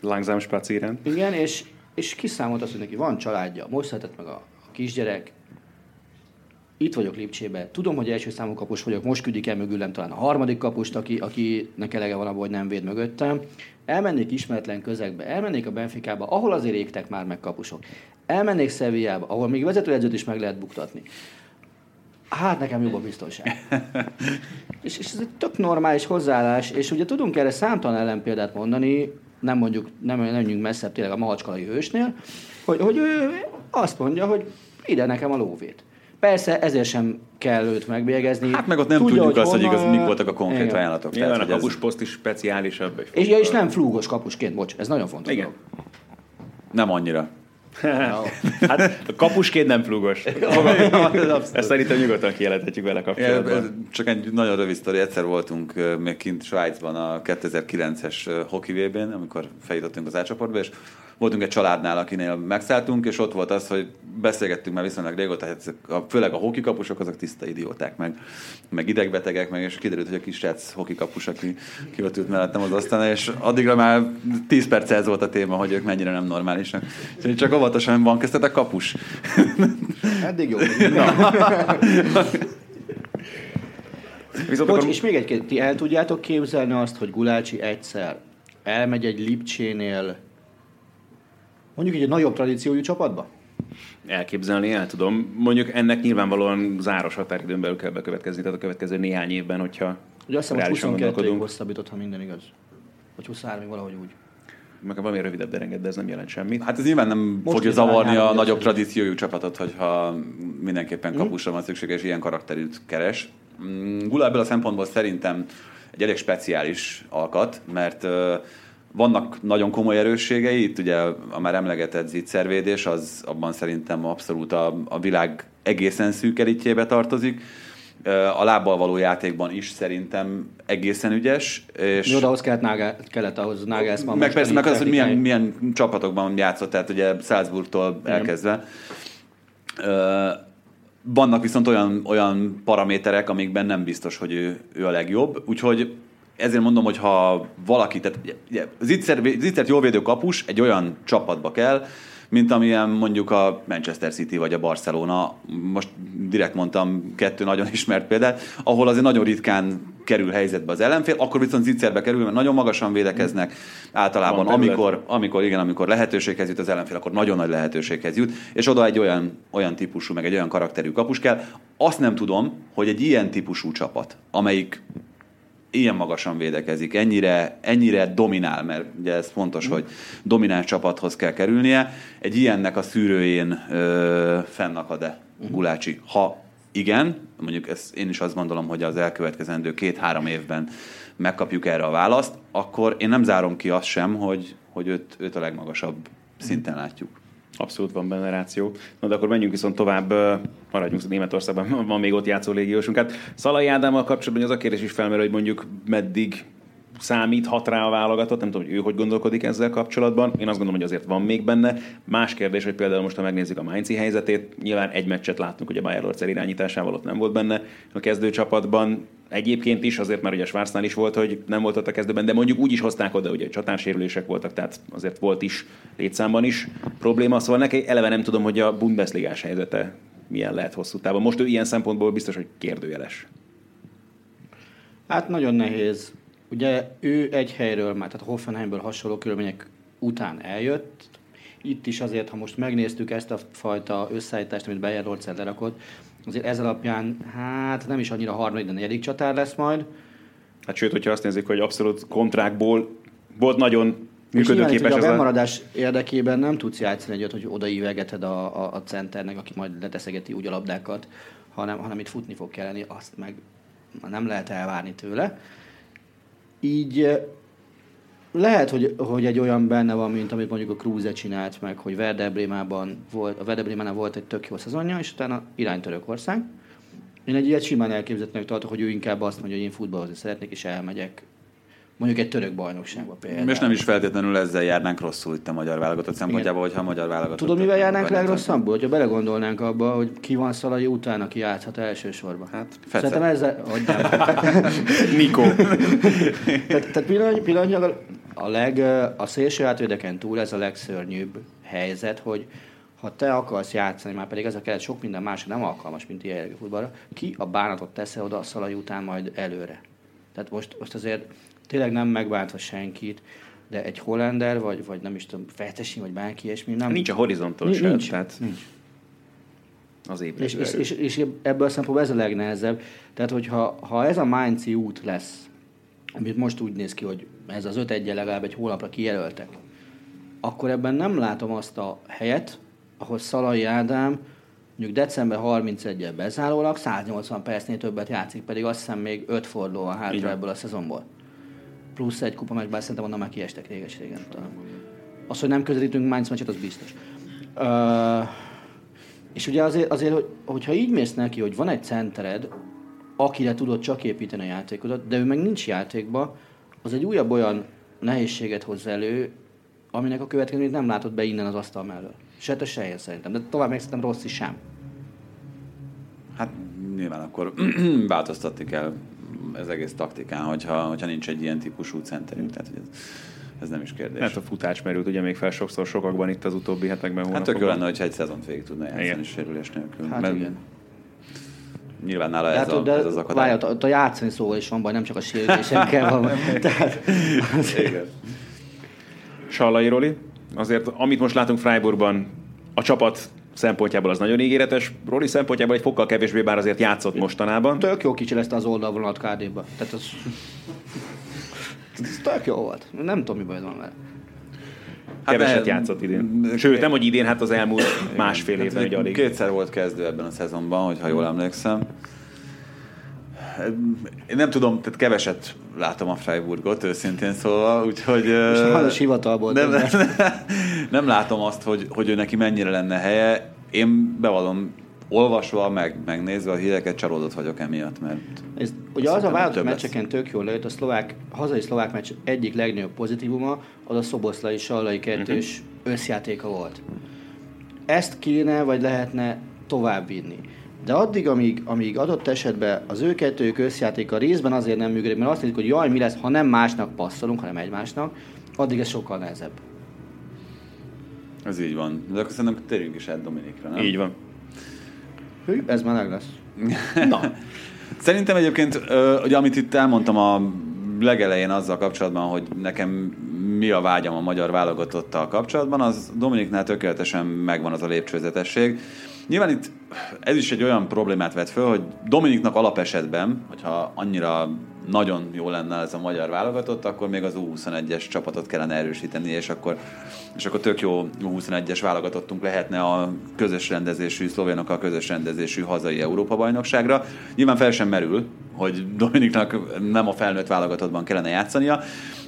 Langsam spazieren. Igen, és, és kiszámolt azt, hogy neki van családja, most született meg a, a kisgyerek, itt vagyok Lipcsébe, tudom, hogy első számú kapus vagyok, most küldik el mögülem talán a harmadik kapust, aki, akinek elege van abból, hogy nem véd mögöttem. Elmennék ismeretlen közegbe, elmennék a Benficába, ahol azért égtek már meg kapusok. Elmennék Sevillába, ahol még vezetőedzőt is meg lehet buktatni. Hát nekem jobb a biztonság. és, és ez egy tök normális hozzáállás, és ugye tudunk erre számtalan ellenpéldát mondani, nem mondjuk, nem, nem menjünk messzebb tényleg a mahacskalai hősnél, hogy, hogy ő azt mondja, hogy ide nekem a lóvét. Persze ezért sem kell őt megbélyegezni. Hát meg ott nem Tudja, tudjuk hogy azt, honnan... hogy igaz, mik voltak a konkrét igen. ajánlatok. Nyilván a kapusposzt is speciálisabb. És, és nem flúgos kapusként, bocs, ez nagyon fontos. Igen. Nem annyira. hát a kapusként nem flugos. Ezt szerintem nyugodtan kijelenthetjük vele kapcsolatban. Csak egy nagyon rövid sztori. Egyszer voltunk még kint Svájcban a 2009-es hoki vb amikor feljutottunk az átcsoportba, és voltunk egy családnál, akinél megszálltunk, és ott volt az, hogy beszélgettünk már viszonylag régóta, hát főleg a hokikapusok, azok tiszta idióták, meg, meg idegbetegek, meg, és kiderült, hogy a kis srác hokikapus, aki ki ott ült mellettem az asztalon, és addigra már 10 perc ez volt a téma, hogy ők mennyire nem normálisak. Úgyhogy csak óvatosan van kezdtetek kapus. Eddig jó. Viszont Bocs, akkor... és még egy ti el tudjátok képzelni azt, hogy Gulácsi egyszer elmegy egy Lipcsénél mondjuk egy nagyobb tradíciójú csapatba? Elképzelni el tudom. Mondjuk ennek nyilvánvalóan záros határidőn belül kell bekövetkezni, tehát a következő néhány évben, hogyha Ugye azt hiszem, hogy 22 ig hosszabbított, ha minden igaz. Vagy 23 valahogy úgy. Meg valami rövidebb derenged, de ez nem jelent semmit. Hát ez nyilván nem Most fogja zavarni a nagyobb tradíciójú csapatot, hogyha mindenképpen mhm. kapusra van szükség, és ilyen karakterűt keres. Mm, Gula ebből a szempontból szerintem egy elég speciális alkat, mert vannak nagyon komoly erősségei, itt ugye a már emlegetett zicservédés, az abban szerintem abszolút a, a világ egészen szűk elitjébe tartozik. A lábbal való játékban is szerintem egészen ügyes. És Jó, de ahhoz kellett, nágá, kellett ahhoz Nagelsmann. Meg persze, meg az, hogy milyen, milyen csapatokban játszott, tehát ugye Salzburgtól elkezdve. Vannak viszont olyan, olyan paraméterek, amikben nem biztos, hogy ő, ő a legjobb, úgyhogy ezért mondom, hogy ha valaki, tehát Zitzert jól védő kapus egy olyan csapatba kell, mint amilyen mondjuk a Manchester City vagy a Barcelona, most direkt mondtam kettő nagyon ismert példát, ahol azért nagyon ritkán kerül helyzetbe az ellenfél, akkor viszont zicserbe kerül, mert nagyon magasan védekeznek. Általában, amikor, amikor, igen, amikor lehetőséghez jut az ellenfél, akkor nagyon nagy lehetőséghez jut, és oda egy olyan, olyan típusú, meg egy olyan karakterű kapus kell. Azt nem tudom, hogy egy ilyen típusú csapat, amelyik ilyen magasan védekezik, ennyire, ennyire dominál, mert ugye ez fontos, mm. hogy domináns csapathoz kell kerülnie. Egy ilyennek a szűrőjén ö, fennakad-e mm. Gulácsi? Ha igen, mondjuk ezt én is azt gondolom, hogy az elkövetkezendő két-három évben megkapjuk erre a választ, akkor én nem zárom ki azt sem, hogy, hogy őt, őt a legmagasabb szinten látjuk. Abszolút van benne ráció. Na de akkor menjünk viszont tovább, maradjunk Németországban, van még ott játszó légiósunk. Hát Szalai Ádámmal kapcsolatban az a kérdés is felmerül, hogy mondjuk meddig számíthat rá a válogatott, nem tudom, hogy ő hogy gondolkodik ezzel kapcsolatban. Én azt gondolom, hogy azért van még benne. Más kérdés, hogy például most, ha megnézzük a Mainzi helyzetét, nyilván egy meccset láttunk, hogy a Bayer irányításával ott nem volt benne a kezdőcsapatban. Egyébként is, azért már ugye Schwarznál is volt, hogy nem volt ott a kezdőben, de mondjuk úgy is hozták oda, ugye csatársérülések voltak, tehát azért volt is létszámban is probléma. Szóval neki eleve nem tudom, hogy a Bundesligás helyzete milyen lehet hosszú távon. Most ő ilyen szempontból biztos, hogy kérdőjeles. Hát nagyon nehéz Ugye ő egy helyről már, tehát Hoffenheimből hasonló körülmények után eljött. Itt is azért, ha most megnéztük ezt a fajta összeállítást, amit Bayer Rolcer lerakott, azért ez alapján, hát nem is annyira harmadik, de negyedik csatár lesz majd. Hát sőt, hogyha azt nézzük, hogy abszolút kontrákból volt nagyon működőképes. És a bemaradás a... érdekében nem tudsz játszani egyet, hogy odaívelgeted a, a, a centernek, aki majd leteszegeti úgy a labdákat, hanem, hanem itt futni fog kelleni, azt meg nem lehet elvárni tőle. Így lehet, hogy, hogy egy olyan benne van, mint amit mondjuk a Kruse csinált meg, hogy Werder Brémában volt, a Werder Brémánál volt egy tök jó szezonja, és utána irány Törökország. Én egy ilyet simán elképzelhetőnek tartok, hogy ő inkább azt mondja, hogy én futballozni szeretnék, és elmegyek mondjuk egy török bajnokságba például. És nem is feltétlenül ezzel járnánk rosszul itt a magyar válogatott szempontjából, hogyha a magyar válogatott... Tudod, mivel járnánk legrosszabbul? Hogyha belegondolnánk abba, hogy ki van Szalai után, aki játszhat elsősorban. Hát, Fece. Szerintem ezzel... Nikó. tehát, tehát pillanat, pillanatnyilag a, leg, a szélső átvédeken túl ez a legszörnyűbb helyzet, hogy ha te akarsz játszani, már pedig ez a keret sok minden más nem alkalmas, mint ilyen futballra, ki a bánatot tesz oda a Szalai után majd előre? Tehát most, most azért tényleg nem megbántva senkit, de egy Hollander, vagy, vagy nem is tudom, Feltesi, vagy bárki ilyesmi, nem... Nincs a horizonton nincs, sem, nincs, tehát... Nincs. Az és, és, és, és, ebből a szempontból ez a legnehezebb. Tehát, hogyha ha ez a Mainzi út lesz, amit most úgy néz ki, hogy ez az öt egyen legalább egy hónapra kijelöltek, akkor ebben nem látom azt a helyet, ahol Szalai Ádám mondjuk december 31-el bezárólag 180 percnél többet játszik, pedig azt hiszem még öt forduló van hátra ebből a szezonból plusz egy kupa meccsben, szerintem onnan már kiestek réges régen. Az, hogy nem közelítünk Mainz meccset, az biztos. Uh, és ugye azért, azért hogy, hogyha így mész neki, hogy van egy centered, akire tudod csak építeni a játékodat, de ő meg nincs játékba, az egy újabb olyan nehézséget hoz elő, aminek a következményét nem látod be innen az asztal mellől. Se te se én szerintem, de tovább még szerintem rossz is sem. Hát nyilván akkor változtatni kell ez egész taktikán, hogyha, hogyha nincs egy ilyen típusú centerünk. Tehát, hogy ez, ez nem is kérdés. Hát a futás merült ugye még fel sokszor sokakban itt az utóbbi hetekben. Hát tök jó lenne, hogyha egy szezont végig tudna játszani igen. sérülés nélkül. Hát Mert igen. Nyilván nála ez, hát, a, de ez az akadály. Várj, ott a játszani szóval is van baj, nem csak a sérülésekkel van. Tehát, igen. Sallai Roli, azért amit most látunk Freiburgban, a csapat szempontjából az nagyon ígéretes. Roli szempontjából egy fokkal kevésbé, bár azért játszott mostanában. Tök jó kicsi lesz az oldalvonalat KD-ba. Tehát az... ez tök jó volt. Nem tudom, mi baj van vele. Hát Keveset játszott idén. Sőt, nem, hogy idén, hát az elmúlt másfél hát évben, hogy alig. Kétszer volt kezdő ebben a szezonban, hogyha jól emlékszem. Én nem tudom, tehát keveset látom a Freiburgot, őszintén szólva, úgyhogy... És hivatalból. Nem, nem, nem, látom azt, hogy, hogy ő neki mennyire lenne helye. Én bevallom, olvasva, meg, megnézve a híreket csalódott vagyok emiatt, mert... Ez, ugye az a válogatott meccseken tök jól lejött, a szlovák, hazai szlovák meccs egyik legnagyobb pozitívuma, az a szoboszlai sallai kettős uh-huh. összjátéka volt. Ezt kéne, vagy lehetne továbbvinni. De addig, amíg, amíg adott esetben az ő kettőjük összjátéka részben azért nem működik, mert azt hiszik, hogy jaj, mi lesz, ha nem másnak passzolunk, hanem egymásnak, addig ez sokkal nehezebb. Ez így van. De akkor szerintem térjünk is át Dominikra, nem? Így van. Hű, ez meleg lesz. Na. Szerintem egyébként, ugye amit itt elmondtam a legelején azzal kapcsolatban, hogy nekem mi a vágyam a magyar válogatottal kapcsolatban, az Dominiknál tökéletesen megvan az a lépcsőzetesség. Nyilván itt ez is egy olyan problémát vet föl, hogy Dominiknak alapesetben, hogyha annyira nagyon jó lenne ez a magyar válogatott, akkor még az U21-es csapatot kellene erősíteni, és akkor, és akkor tök jó U21-es válogatottunk lehetne a közös rendezésű, szlovénok a közös rendezésű hazai Európa-bajnokságra. Nyilván fel sem merül, hogy Dominiknak nem a felnőtt válogatottban kellene játszania.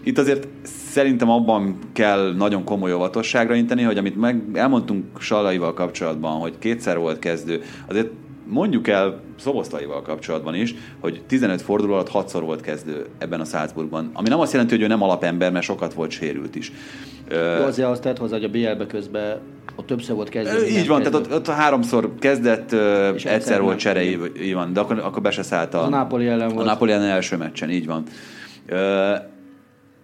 Itt azért szerintem abban kell nagyon komoly óvatosságra inteni, hogy amit meg elmondtunk Salaival kapcsolatban, hogy kétszer volt kezdő, azért mondjuk el Szoboszlaival kapcsolatban is, hogy 15 forduló alatt 6-szor volt kezdő ebben a Salzburgban. Ami nem azt jelenti, hogy ő nem alapember, mert sokat volt sérült is. Jó, azért azt tett hozzá, hogy a BL-be közben ott többször volt kezdő. Így van, kezdő. tehát ott, ott háromszor kezdett, és egyszer, volt csere, így van, de akkor, akkor be se szállt a, a Napoli ellen volt. A Napoli ellen első meccsen, így van.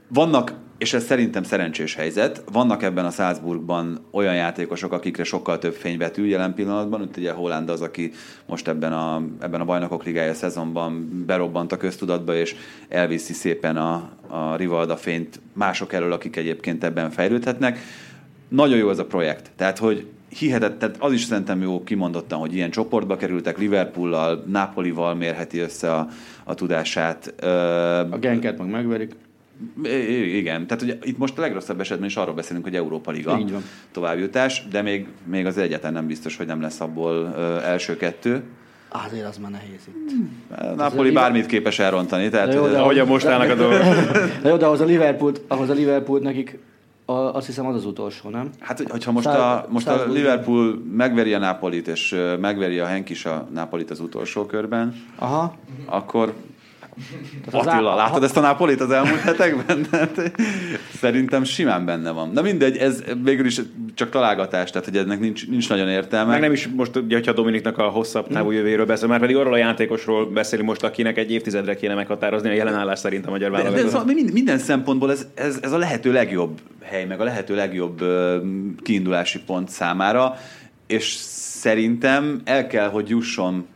Vannak és ez szerintem szerencsés helyzet. Vannak ebben a Salzburgban olyan játékosok, akikre sokkal több fény vetül jelen pillanatban. Itt ugye Holland az, aki most ebben a, ebben a bajnokok ligája szezonban berobbant a köztudatba, és elviszi szépen a, a Rivalda fényt mások elől, akik egyébként ebben fejlődhetnek. Nagyon jó ez a projekt. Tehát, hogy hihetett, tehát az is szerintem jó kimondottan, hogy ilyen csoportba kerültek, Liverpoollal, Napolival mérheti össze a, a tudását. A Genket meg megverik. Igen, tehát ugye itt most a legrosszabb esetben is arról beszélünk, hogy Európa Liga továbbjutás, de még, még az egyetlen nem biztos, hogy nem lesz abból ö, első kettő. Azért az már nehéz itt. Hmm. Napoli bármit képes elrontani. Tehát, jó, de ahogy a most állnak a dolgok. jó, de ahhoz a Liverpool, ahhoz a Liverpool nekik a, azt hiszem az az utolsó, nem? Hát, hogyha most, a, most a Liverpool megveri a Napolit, és megveri a Henk is a Napolit az utolsó körben, Aha. akkor tehát Attila, látod ezt a Napolit az elmúlt hetekben? Szerintem simán benne van. Na mindegy, ez végül is csak találgatás, tehát hogy ennek nincs, nincs nagyon értelme. Meg nem is most, ugye, hogyha Dominiknak a hosszabb távú hmm. jövőjéről beszél, már pedig arról a játékosról beszélünk most, akinek egy évtizedre kéne meghatározni a jelenállás szerint a magyar válogatott. De, de ez, minden szempontból ez, ez, ez a lehető legjobb hely, meg a lehető legjobb kiindulási pont számára, és szerintem el kell, hogy jusson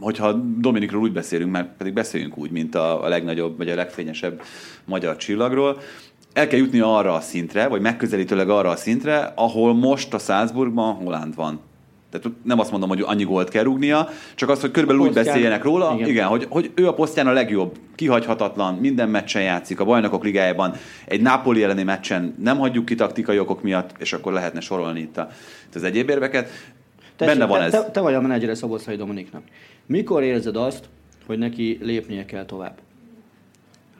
hogyha Dominikról úgy beszélünk, mert pedig beszéljünk úgy, mint a, a legnagyobb, vagy a legfényesebb magyar csillagról, el kell jutni arra a szintre, vagy megközelítőleg arra a szintre, ahol most a Salzburgban Holland van. Tehát nem azt mondom, hogy annyi gólt kell rúgnia, csak az, hogy körülbelül úgy beszéljenek róla, igen, igen hogy, hogy ő a posztján a legjobb, kihagyhatatlan, minden meccsen játszik, a bajnokok ligájában, egy Napoli elleni meccsen nem hagyjuk ki taktikai okok miatt, és akkor lehetne sorolni itt, a, itt az egyéb érveket. Tessék, Benne van te, ez. Te, te vagy a menedzsere Szoboszai Dominiknak. Mikor érzed azt, hogy neki lépnie kell tovább?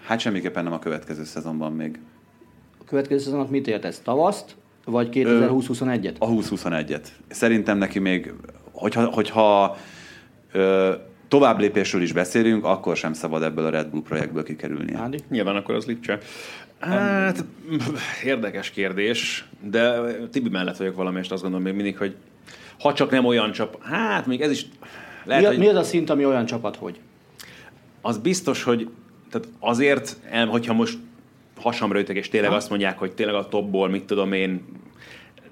Hát semmiképpen nem a következő szezonban még. A következő szezonot mit értesz? Tavaszt, vagy 2020-21-et? A 2021-et. Szerintem neki még, hogyha, hogyha ö, tovább lépésről is beszélünk, akkor sem szabad ebből a Red Bull projektből kikerülni. Nyilván akkor az Lipcse. Hát, érdekes kérdés, de Tibi mellett vagyok valami, és azt gondolom még mindig, hogy ha csak nem olyan csap, hát még ez is lehet, mi, hogy... mi az a szint, ami olyan csapat, hogy? Az biztos, hogy tehát azért, hogyha most hasamra ütek, és tényleg ha? azt mondják, hogy tényleg a topból, mit tudom én,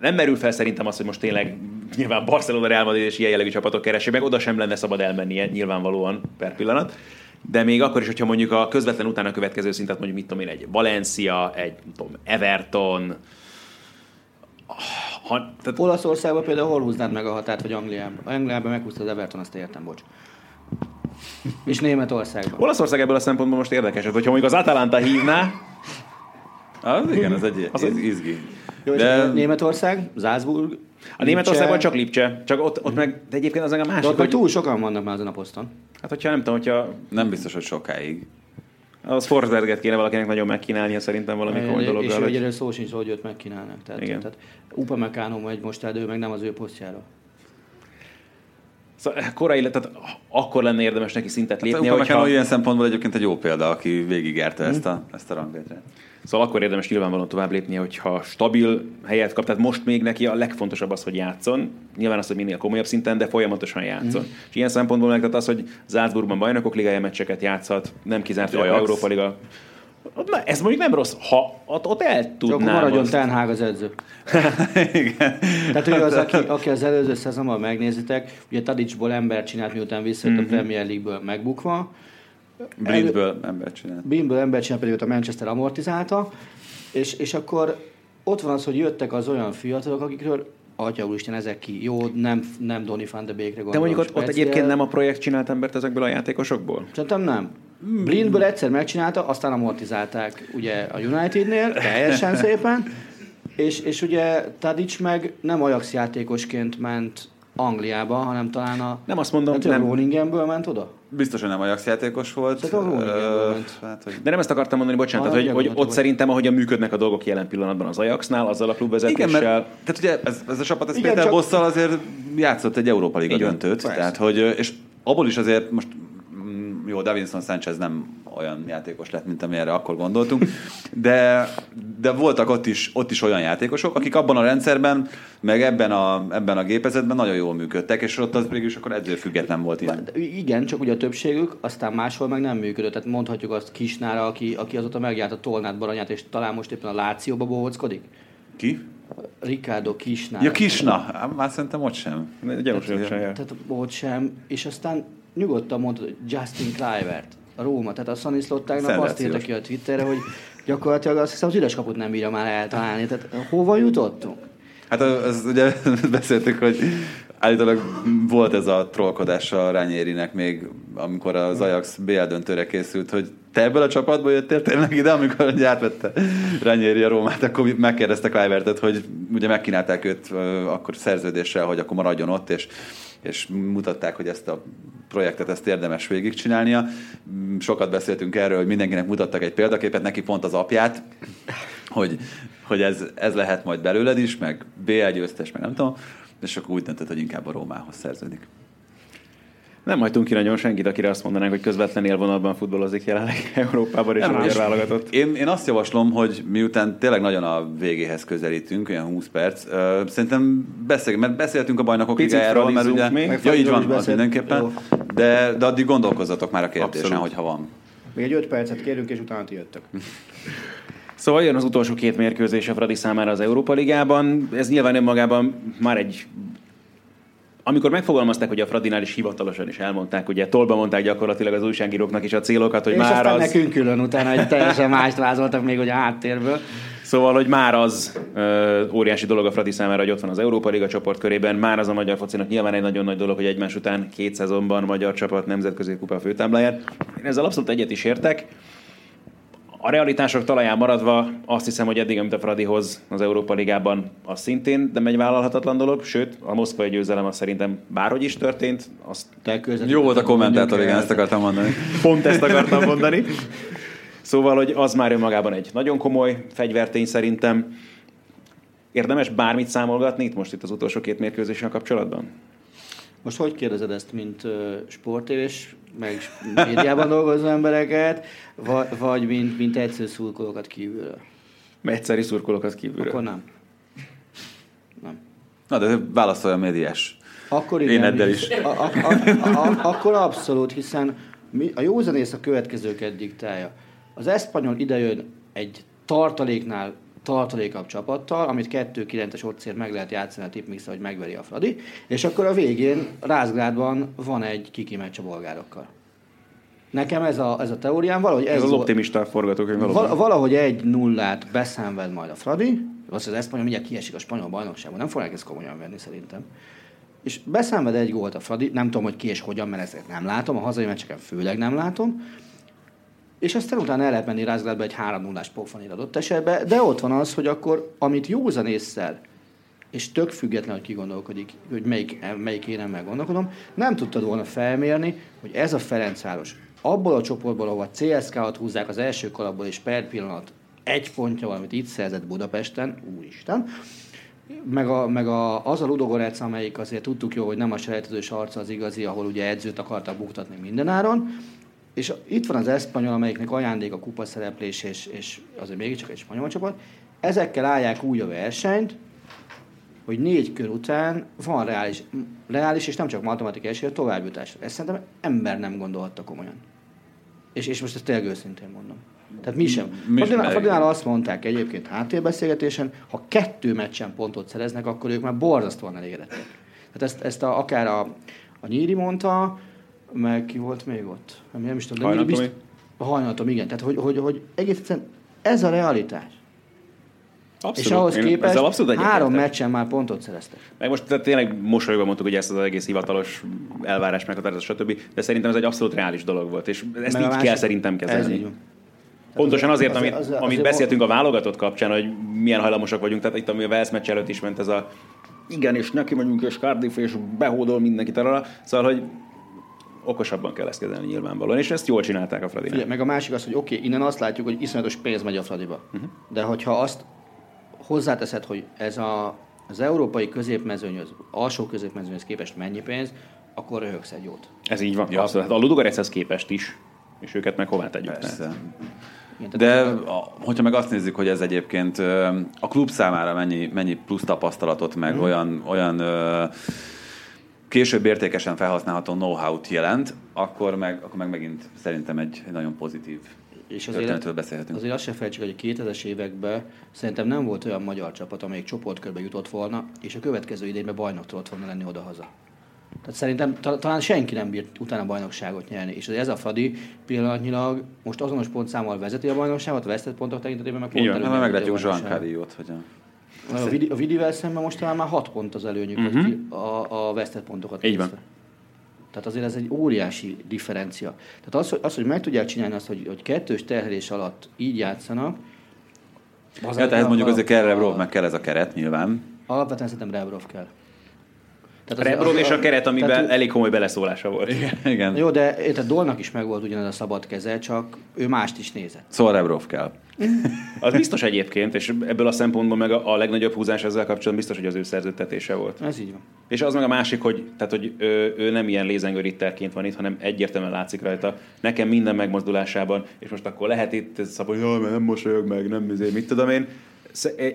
nem merül fel szerintem az, hogy most tényleg nyilván Barcelona, Real Madrid és ilyen jellegű csapatok keresik meg, oda sem lenne szabad elmennie nyilvánvalóan per pillanat. De még akkor is, hogyha mondjuk a közvetlen utána következő szintet mondjuk, mit tudom én, egy Valencia, egy tudom, Everton, ha, tehát... Olaszországban például hol húznád meg a határt, vagy Angliában? Angliában meghúzta az Everton, azt értem, bocs. És Németországban. Olaszország ebből a szempontból most érdekes, hogyha mondjuk az Atalanta hívná, az igen, ez egy az izgi. Jó, de... Németország, Salzburg, a Németországban csak Lipcse, csak ott, ott meg, de egyébként az a másik, de ott hogy... túl sokan vannak már azon a poszton. Hát hogyha nem tudom, hogyha... Nem biztos, hogy sokáig. Az Forsberget kéne valakinek nagyon megkínálnia szerintem valami komoly dologgal. És hogy szó sincs, hogy őt megkínálnak. Tehát, Igen. tehát Upa Meccano megy most elő, meg nem az ő posztjára. Szóval korai, tehát akkor lenne érdemes neki szintet lépni. Hát, hogyha... ilyen szempontból egyébként egy jó példa, aki végigérte ezt a, ezt a ranglétre. Szóval akkor érdemes nyilvánvalóan tovább lépni, hogyha stabil helyet kap. Tehát most még neki a legfontosabb az, hogy játszon. Nyilván az, hogy minél komolyabb szinten, de folyamatosan játszon. Mm. És ilyen szempontból meg tehát az, hogy Salzburgban bajnokok ligája meccseket játszhat, nem kizárt, hogy Európa Liga Na, ez mondjuk nem rossz, ha ott, ott el tudnám. Csak maradjon Tenhág az edző. Igen. Tehát ő az, aki, aki az előző szezonban megnézitek, ugye Tadicsból ember csinált, miután visszajött mm-hmm. a mhm. Premier League-ből megbukva, Blindből ember csinált. Blindből ember csinált, pedig ott a Manchester amortizálta, és, és akkor ott van az, hogy jöttek az olyan fiatalok, akikről Atya úristen, ezek ki. Jó, nem, nem Donny van de Beekre gondolok. De mondjuk ott, ott egyébként nem a projekt csinált embert ezekből a játékosokból? Szerintem nem. Blindből egyszer megcsinálta, aztán amortizálták ugye a Unitednél, teljesen szépen, és, és ugye Tadic meg nem Ajax játékosként ment Angliába, hanem talán a... Nem azt mondom, hát, nem. Groningenből ment oda? Biztos, hogy nem Ajax játékos volt. uh, hát, hogy... De nem ezt akartam mondani, bocsánat, tehát, hogy, hogy ott szerintem, ahogyan működnek a dolgok jelen pillanatban az Ajaxnál, azzal a klubvezetéssel. Igen, mert, tehát ugye ez, ez a csapat, ez Igen, Péter csak... Bosszal azért játszott egy Európa Liga döntőt, tehát hogy, és abból is azért most jó, Davinson Sanchez nem olyan játékos lett, mint amire akkor gondoltunk, de, de voltak ott is, ott is olyan játékosok, akik abban a rendszerben, meg ebben a, ebben a gépezetben nagyon jól működtek, és ott az végül is akkor edző független volt ilyen. Igen, csak ugye a többségük aztán máshol meg nem működött. Tehát mondhatjuk azt Kisnára, aki, aki azóta megjárt a Tolnát Baranyát, és talán most éppen a Lációba bohóckodik. Ki? Ricardo Kisna. Ja, Kisna. Már szerintem ott sem. Gyanús, tehát, sem. Tehát ott sem. És aztán nyugodtan mondod, Justin Clivert, a Róma, tehát a Szaniszlott tegnap azt írta ki a Twitterre, hogy gyakorlatilag azt hiszem az üres kaput nem bírja már eltalálni. Tehát hova jutottunk? Hát az, ugye beszéltük, hogy állítólag volt ez a trollkodás a Rányérinek még, amikor az Ajax BL döntőre készült, hogy te ebből a csapatból jöttél tényleg ide, amikor átvette Rányéri a Rómát, akkor megkérdeztek Clivertet, hogy ugye megkínálták őt akkor szerződéssel, hogy akkor maradjon ott, és és mutatták, hogy ezt a projektet ezt érdemes végigcsinálnia. Sokat beszéltünk erről, hogy mindenkinek mutattak egy példaképet, neki pont az apját, hogy, hogy ez, ez lehet majd belőled is, meg BL győztes, meg nem tudom, és akkor úgy döntött, hogy inkább a Rómához szerződik. Nem hagytunk ki nagyon senkit, akire azt mondanánk, hogy közvetlen élvonalban futballozik jelenleg Európában és a magyar válogatott. Én, én azt javaslom, hogy miután tényleg nagyon a végéhez közelítünk, olyan 20 perc, uh, szerintem beszél, mert beszéltünk a bajnokok ligájáról, mert ugye... Még? Ja, így van, az mindenképpen. De, de addig gondolkozzatok már a kérdésen, Abszolút. hogyha van. Még egy 5 percet kérünk, és utána ti jöttök. Szóval jön az utolsó két mérkőzés a Fradi számára az Európa Ligában. Ez nyilván önmagában már egy amikor megfogalmazták, hogy a Fradinál is hivatalosan is elmondták, ugye tolba mondták gyakorlatilag az újságíróknak is a célokat, hogy és már az... nekünk külön utána egy teljesen mást vázoltak még hogy a háttérből. Szóval, hogy már az ö, óriási dolog a Fradi számára, hogy ott van az Európa Liga csoport körében, már az a magyar focinak nyilván egy nagyon nagy dolog, hogy egymás után két szezonban magyar csapat nemzetközi kupa főtábláját. Én ezzel abszolút egyet is értek. A realitások talaján maradva azt hiszem, hogy eddig, amit a Fradi hoz az Európa Ligában, az szintén nem egy vállalhatatlan dolog, sőt, a moszkvai győzelem az szerintem bárhogy is történt. Azt Jó volt a kommentátor, igen, ezt akartam mondani. Pont ezt akartam mondani. Szóval, hogy az már önmagában egy nagyon komoly fegyvertény szerintem. Érdemes bármit számolgatni itt most itt az utolsó két mérkőzéssel kapcsolatban? Most hogy kérdezed ezt, mint uh, sportévés, meg médiában dolgozó embereket, vagy, vagy mint, mint egyszerű szurkolókat kívülről? Egyszerű szurkolókat kívülről. Akkor nem. Nem. Na, de válaszolja a médiás. Akkor igen. Én eddel is. A, a, a, a, akkor abszolút, hiszen mi, a józanész a következőket diktálja. Az eszpanyol idejön egy tartaléknál tartalékabb csapattal, amit 2-9-es otcér meg lehet játszani a tipmix, hogy megveri a Fradi, és akkor a végén Rázgrádban van egy kiki meccs a bolgárokkal. Nekem ez a, ez a teóriám, valahogy ez, ez az optimista forgatókönyv valóban. Valahogy egy nullát beszenved majd a Fradi, az az eszpanyol mindjárt kiesik a spanyol bajnokságban, nem fogják ezt komolyan venni szerintem. És beszenved egy gólt a Fradi, nem tudom, hogy ki és hogyan, mert ezt nem látom, a hazai meccseken főleg nem látom, és aztán utána el lehet menni Rázgrádba egy 3 0 pofan adott esetben, de ott van az, hogy akkor, amit józan észszel, és tök független, hogy ki gondolkodik, hogy melyik, melyik meg gondolkodom, nem tudtad volna felmérni, hogy ez a Ferencváros abból a csoportból, ahol a CSK-at húzzák az első kalapból, és per pillanat egy pontja valamit itt szerzett Budapesten, úristen, meg, a, meg a, az a Ludogorec, amelyik azért tudtuk jó, hogy nem a selejtezős arca az igazi, ahol ugye edzőt akartak buktatni mindenáron, és itt van az Eszpanyol, amelyiknek ajándék a kupa szereplés, és, és azért mégiscsak egy spanyol csapat. Ezekkel állják úgy a versenyt, hogy négy kör után van reális, reális és nem csak matematikai esély a továbbjutásra. Ezt szerintem ember nem gondolhatta komolyan. És, és most ezt tényleg őszintén mondom. Tehát mi sem. Mi Fadinál azt mondták egyébként háttérbeszélgetésen, ha kettő meccsen pontot szereznek, akkor ők már borzasztóan elégedettek. Tehát ezt, ezt a, akár a, a Nyíri mondta, meg ki volt még ott? Nem, nem is tudom. De bizt... A hajnalatom, igen. Tehát, hogy, hogy, hogy egész egyszerűen ez a realitás. Abszolút. És ahhoz képest abszolút három meccsen már pontot szereztek. Meg most tehát tényleg mosolyogva mondtuk, hogy ezt az egész hivatalos elvárás meghatározás, stb. De szerintem ez egy abszolút reális dolog volt, és ezt Meg így másik, kell szerintem kezelni. Ez így. Pontosan azért, azért, amit, amit beszéltünk a válogatott kapcsán, hogy milyen hajlamosak vagyunk, tehát itt, ami a Wales meccs előtt is ment ez a igen, és neki megyünk, és Cardiff, és behódol mindenkit arra. Szóval, hogy okosabban kell ezt kezelni nyilvánvalóan, és ezt jól csinálták a Fradi. Meg a másik az, hogy oké, okay, innen azt látjuk, hogy iszonyatos pénz megy a Fradiba. Uh-huh. De hogyha azt hozzáteszed, hogy ez a, az európai középmezőny, az alsó középmezőnyhöz képest mennyi pénz, akkor röhögsz egy jót. Ez így van. Ja. Abszolút. Hát a Ludogoretshez képest is, és őket meg hová tegyük. Persze. De a, hogyha meg azt nézzük, hogy ez egyébként a klub számára mennyi, mennyi plusz tapasztalatot, meg mm. olyan, olyan később értékesen felhasználható know-how-t jelent, akkor meg, akkor meg megint szerintem egy, egy nagyon pozitív és azért, beszélhetünk. Azért azt sem felejtsük, hogy a 2000-es években szerintem nem volt olyan magyar csapat, amelyik csoportkörbe jutott volna, és a következő idényben bajnok tudott volna lenni oda-haza. Tehát szerintem talán senki nem bírt utána bajnokságot nyerni. És ez a Fradi pillanatnyilag most azonos pontszámmal vezeti a bajnokságot, a vesztett pontok tekintetében meg pont Igen, mert meglátjuk Jean Cadiot, hogy a a, Vidi, a Vidivel szemben most talán már 6 pont az előnyük, uh-huh. ki a, a vesztett pontokat Így van. Tehát azért ez egy óriási differencia. Tehát az, hogy, az, hogy meg tudják csinálni azt, hogy, hogy kettős terhelés alatt így játszanak, az ja, tehát mondjuk azért kell Rebrov, meg kell ez a keret nyilván. Alapvetően szerintem Rebrov kell. Tehát a Rebrov és a keret, amiben tehát, elég komoly beleszólása volt. Igen. igen. Jó, de tehát Dolnak is megvolt ugyanez a szabad keze, csak ő mást is nézett. Szóval Rebrov kell. az biztos egyébként, és ebből a szempontból meg a, a legnagyobb húzás ezzel kapcsolatban biztos, hogy az ő szerződtetése volt. Ez így van. És az meg a másik, hogy, tehát, hogy ő, ő nem ilyen lézengő ritterként van itt, hanem egyértelműen látszik rajta. Nekem minden megmozdulásában, és most akkor lehet itt szab, hogy nem mosolyog meg, nem mizé, mit tudom én.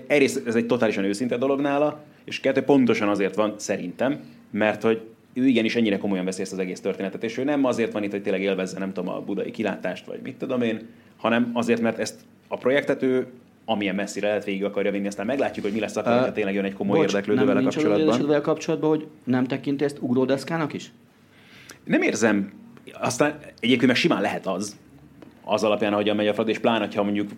Egyrészt ez egy totálisan őszinte dolog nála, és kettő pontosan azért van, szerintem, mert hogy ő igenis ennyire komolyan veszi ezt az egész történetet, és ő nem azért van itt, hogy tényleg élvezze, nem tudom, a budai kilátást, vagy mit tudom én, hanem azért, mert ezt a projektet ő amilyen messzire lehet végig akarja vinni, aztán meglátjuk, hogy mi lesz akkor, ha tényleg jön egy komoly bocs, érdeklődő vele kapcsolatban. Nem kapcsolatban, hogy nem tekinti ezt ugródeszkának is? Nem érzem. Aztán egyébként meg simán lehet az, az alapján, ahogyan megy a Fradi, és pláne, ha mondjuk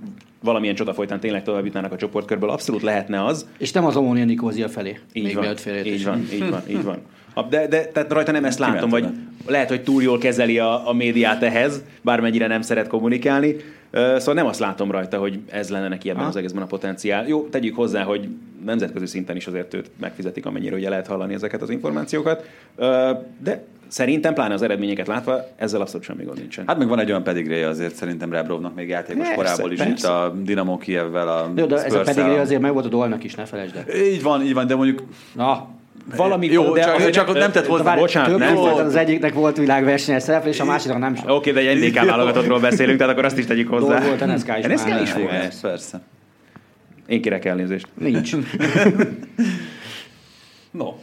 valamilyen csoda folytán tényleg tovább jutnának a csoportkörből, abszolút lehetne az. És nem az Omónia Nikózia felé. Így még van, így van, így van, így van. De, de tehát rajta nem ezt látom, vagy lehet, hogy túl jól kezeli a, a médiát ehhez, bármennyire nem szeret kommunikálni. Szóval nem azt látom rajta, hogy ez lenne neki ebben ha. az egészben a potenciál. Jó, tegyük hozzá, hogy nemzetközi szinten is azért őt megfizetik, amennyire ugye lehet hallani ezeket az információkat. De szerintem, pláne az eredményeket látva, ezzel abszolút semmi gond nincsen. Hát meg van egy olyan pedigréje azért szerintem Rebrovnak még játékos persze, korából is, persze. itt a Dinamo Kievvel, a Jó, de ez a pedigré azért meg volt a dolnak is, ne felejtsd el. Így van, így van, de mondjuk... Na, valami... Jó, de csak, csak ott nem tett hozzá. Bocsánat, Több nem volt, az egyiknek volt világversenyes szereplés, és a másiknak nem sok. Oké, de egy NDK válogatottról beszélünk, tehát akkor azt is tegyük hozzá. Volt NSK is NSK is volt. Persze. Én kérek elnézést. Nincs. No.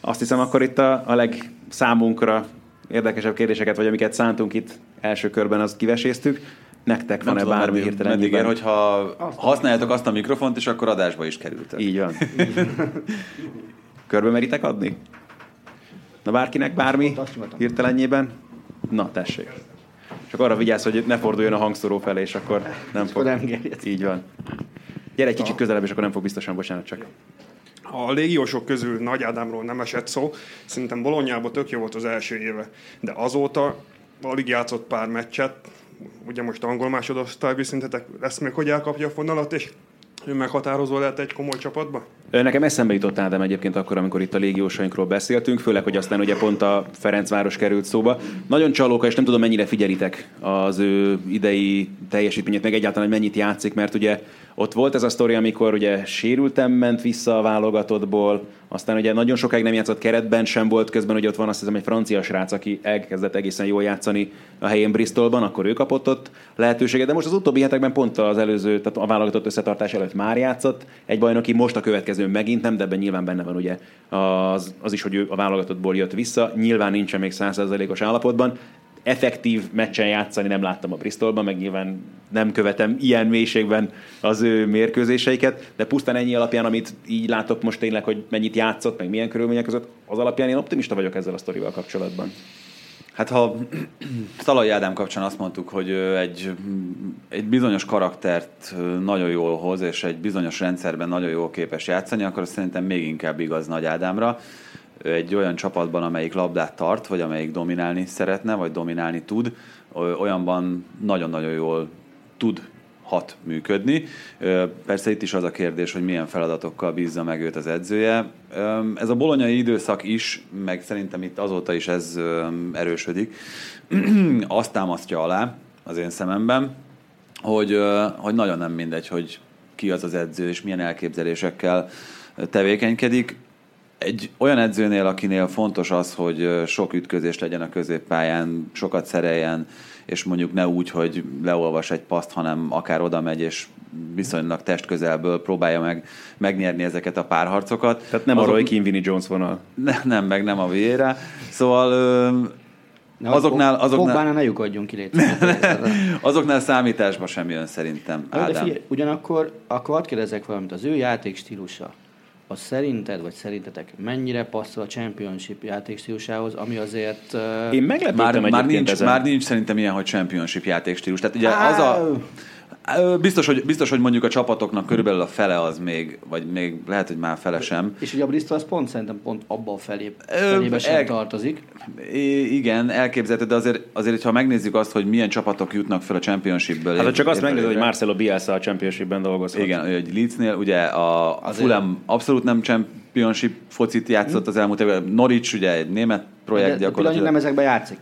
Azt hiszem, akkor itt a, a legszámunkra érdekesebb kérdéseket, vagy amiket szántunk itt első körben, azt kiveséztük. Nektek van-e bármi meddig, hirtelen? meddig ér, hogyha használjátok azt a mikrofont, és akkor adásba is kerültek. Így van. Körbe meritek adni? Na bárkinek bármi hirtelenjében? Na, tessék. Csak arra vigyázz, hogy ne forduljon a hangszóró felé, és akkor nem fog. nem. Így van. Gyere egy kicsit közelebb, és akkor nem fog biztosan, bocsánat csak. A légiósok közül Nagy Ádámról nem esett szó, szerintem Bolonyában tök jó volt az első éve, de azóta alig játszott pár meccset, ugye most angol másodosztályú szintetek, lesz még, hogy elkapja a fonalat, és ő meghatározó lehet egy komoly csapatba? Nekem eszembe jutott Ádám egyébként akkor, amikor itt a légiósainkról beszéltünk, főleg, hogy aztán ugye pont a Ferencváros került szóba. Nagyon csalóka, és nem tudom, mennyire figyelitek az ő idei teljesítményét, meg egyáltalán, hogy mennyit játszik, mert ugye ott volt ez a sztori, amikor ugye sérültem ment vissza a válogatottból, aztán ugye nagyon sokáig nem játszott keretben sem volt, közben ugye ott van azt hiszem egy francia srác, aki elkezdett egészen jól játszani a helyén Bristolban, akkor ő kapott ott lehetőséget, de most az utóbbi hetekben pont az előző, tehát a válogatott összetartás előtt már játszott, egy bajnoki, most a következő megint nem, de ebben nyilván benne van ugye az, az is, hogy ő a válogatottból jött vissza, nyilván nincsen még 100%-os állapotban, effektív meccsen játszani nem láttam a Bristolban, meg nyilván nem követem ilyen mélységben az ő mérkőzéseiket, de pusztán ennyi alapján, amit így látok most tényleg, hogy mennyit játszott, meg milyen körülmények között, az alapján én optimista vagyok ezzel a sztorival kapcsolatban. Hát ha Szalai Ádám kapcsán azt mondtuk, hogy egy, egy bizonyos karaktert nagyon jól hoz, és egy bizonyos rendszerben nagyon jól képes játszani, akkor szerintem még inkább igaz Nagy Ádámra. Egy olyan csapatban, amelyik labdát tart, vagy amelyik dominálni szeretne, vagy dominálni tud, olyanban nagyon-nagyon jól tud hat működni. Persze itt is az a kérdés, hogy milyen feladatokkal bízza meg őt az edzője. Ez a bolonyai időszak is, meg szerintem itt azóta is ez erősödik, azt támasztja alá az én szememben, hogy, hogy nagyon nem mindegy, hogy ki az az edző, és milyen elképzelésekkel tevékenykedik. Egy olyan edzőnél, akinél fontos az, hogy sok ütközés legyen a középpályán, sokat szereljen, és mondjuk ne úgy, hogy leolvas egy paszt, hanem akár oda megy, és viszonylag testközelből próbálja meg megnyerni ezeket a párharcokat. Tehát nem arról, hogy Kim Vinnie Jones vonal. Ne, nem, meg nem a Vieira. Szóval ö, azoknál, azoknál, Pogbánál ne lyukadjunk ki, azoknál számításba sem jön szerintem. Jó, de Ádám. figyelj, ugyanakkor akkor hadd kérdezzek valamit, az ő játék stílusa, az szerinted, vagy szerintetek mennyire passzol a Championship játék stílusához, ami azért... Uh, Én meglepődtem Már, már, nincs, ezen. már nincs szerintem ilyen, hogy championship játékstílus. Tehát ugye az a... Biztos hogy, biztos, hogy mondjuk a csapatoknak körülbelül a fele az még, vagy még lehet, hogy már fele sem. És ugye a Bristol az pont szerintem pont abba a felé, felébe sem el- tartozik. Igen, elképzelhető, de azért, azért, ha megnézzük azt, hogy milyen csapatok jutnak fel a championshipből. Hát év- csak azt megnézed, hogy. Marcelo Bielsa a Championshipben dolgozhat. Igen, hogy Leedsnél ugye a, Azért- Fulham abszolút nem championship focit játszott az elmúlt évben. Norwich ugye egy német projekt De, de gyakorlatilag. nem ezekben játszik.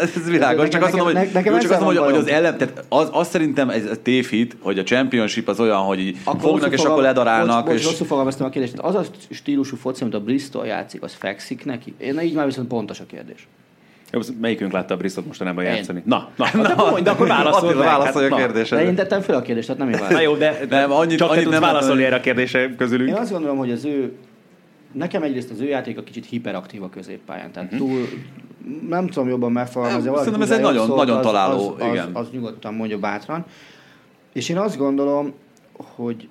Ez világos, csak azt mondom, hogy, nekem- csak azt mondom, hogy, az ellen, tehát az, az szerintem ez ez tévhit, hogy a championship az olyan, hogy így Akkor fognak és akkor ledarálnak. Bocs, és... rosszul fogalmaztam a kérdést. Az a stílusú foci, amit a Bristol játszik, az fekszik neki? Én így már viszont pontos a kérdés. Melyikünk látta a Bristol mostanában játszani? Na, na, na, de, mondj, de akkor válaszolj meg, válaszolj a hát, na. kérdésre. De én tettem fel a kérdést, tehát nem én Na válaszolom. jó, de, de Nem, annyit- csak annyit nem válaszolni erre a kérdésre közülünk. Én azt gondolom, hogy az ő, nekem egyrészt az ő játék a kicsit hiperaktív a középpályán, tehát Mhm. túl, nem tudom jobban megfogalmazni. Szerintem ez egy nagyon- szólt, nagyon az- találó, az, az, igen. Az, nyugodtan mondja bátran. És én azt gondolom, hogy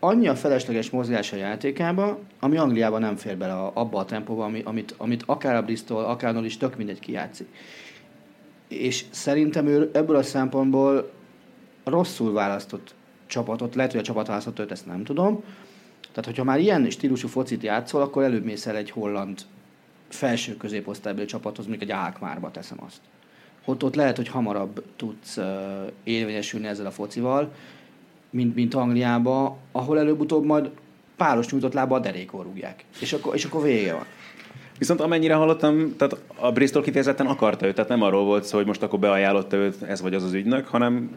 annyi a felesleges mozgás a játékába, ami Angliában nem fér bele a- abba a tempóba, ami, amit, amit akár a Bristol, akár Nol is tök mindegy kijátszik. És szerintem ő ebből a szempontból rosszul választott csapatot, lehet, hogy a csapat választott őt, ezt nem tudom. Tehát, hogyha már ilyen stílusú focit játszol, akkor előbb mész el egy holland felső középosztálybeli csapathoz, mondjuk egy Ákmárba teszem azt. Ott, ott lehet, hogy hamarabb tudsz uh, érvényesülni ezzel a focival, mint, mint Angliába, ahol előbb-utóbb majd páros nyújtott lába a derékon rúgják. És akkor, és akkor vége van. Viszont amennyire hallottam, tehát a Bristol kifejezetten akarta őt, tehát nem arról volt szó, hogy most akkor beajánlotta őt, ez vagy az az ügynök, hanem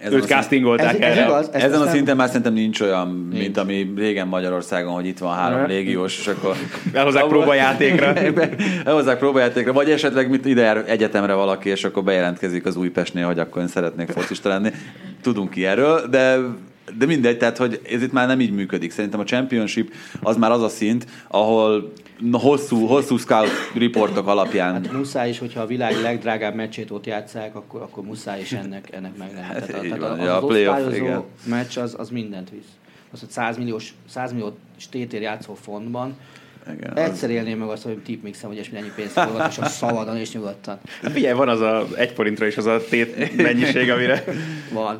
Ezen Őt castingolták ez, ez igaz, ez Ezen a szinten már szerintem nincs olyan, nincs. mint ami régen Magyarországon, hogy itt van három légiós, és akkor... Elhozzák próbajátékra. Elhozzák próbajátékra, vagy esetleg mit ide egyetemre valaki, és akkor bejelentkezik az Újpestnél, hogy akkor én szeretnék focista lenni. Tudunk ki erről, de de mindegy, tehát hogy ez itt már nem így működik. Szerintem a championship az már az a szint, ahol hosszú, hosszú scout riportok alapján. Hát muszáj is, hogyha a világ legdrágább meccsét ott játszák, akkor, akkor muszáj is ennek, ennek meg lehet. Hát tehát, tehát van, az, ja, az igen. meccs az, az mindent visz. Az, hogy 100 milliós, 100 millió tétér játszó fontban, igen, Egyszer az... élném meg azt, hogy tipmixem, hogy és ennyi pénzt fogok, és a szabadon és nyugodtan. Hát figyelj, van az a egy forintra is az a tét mennyiség, amire... Van.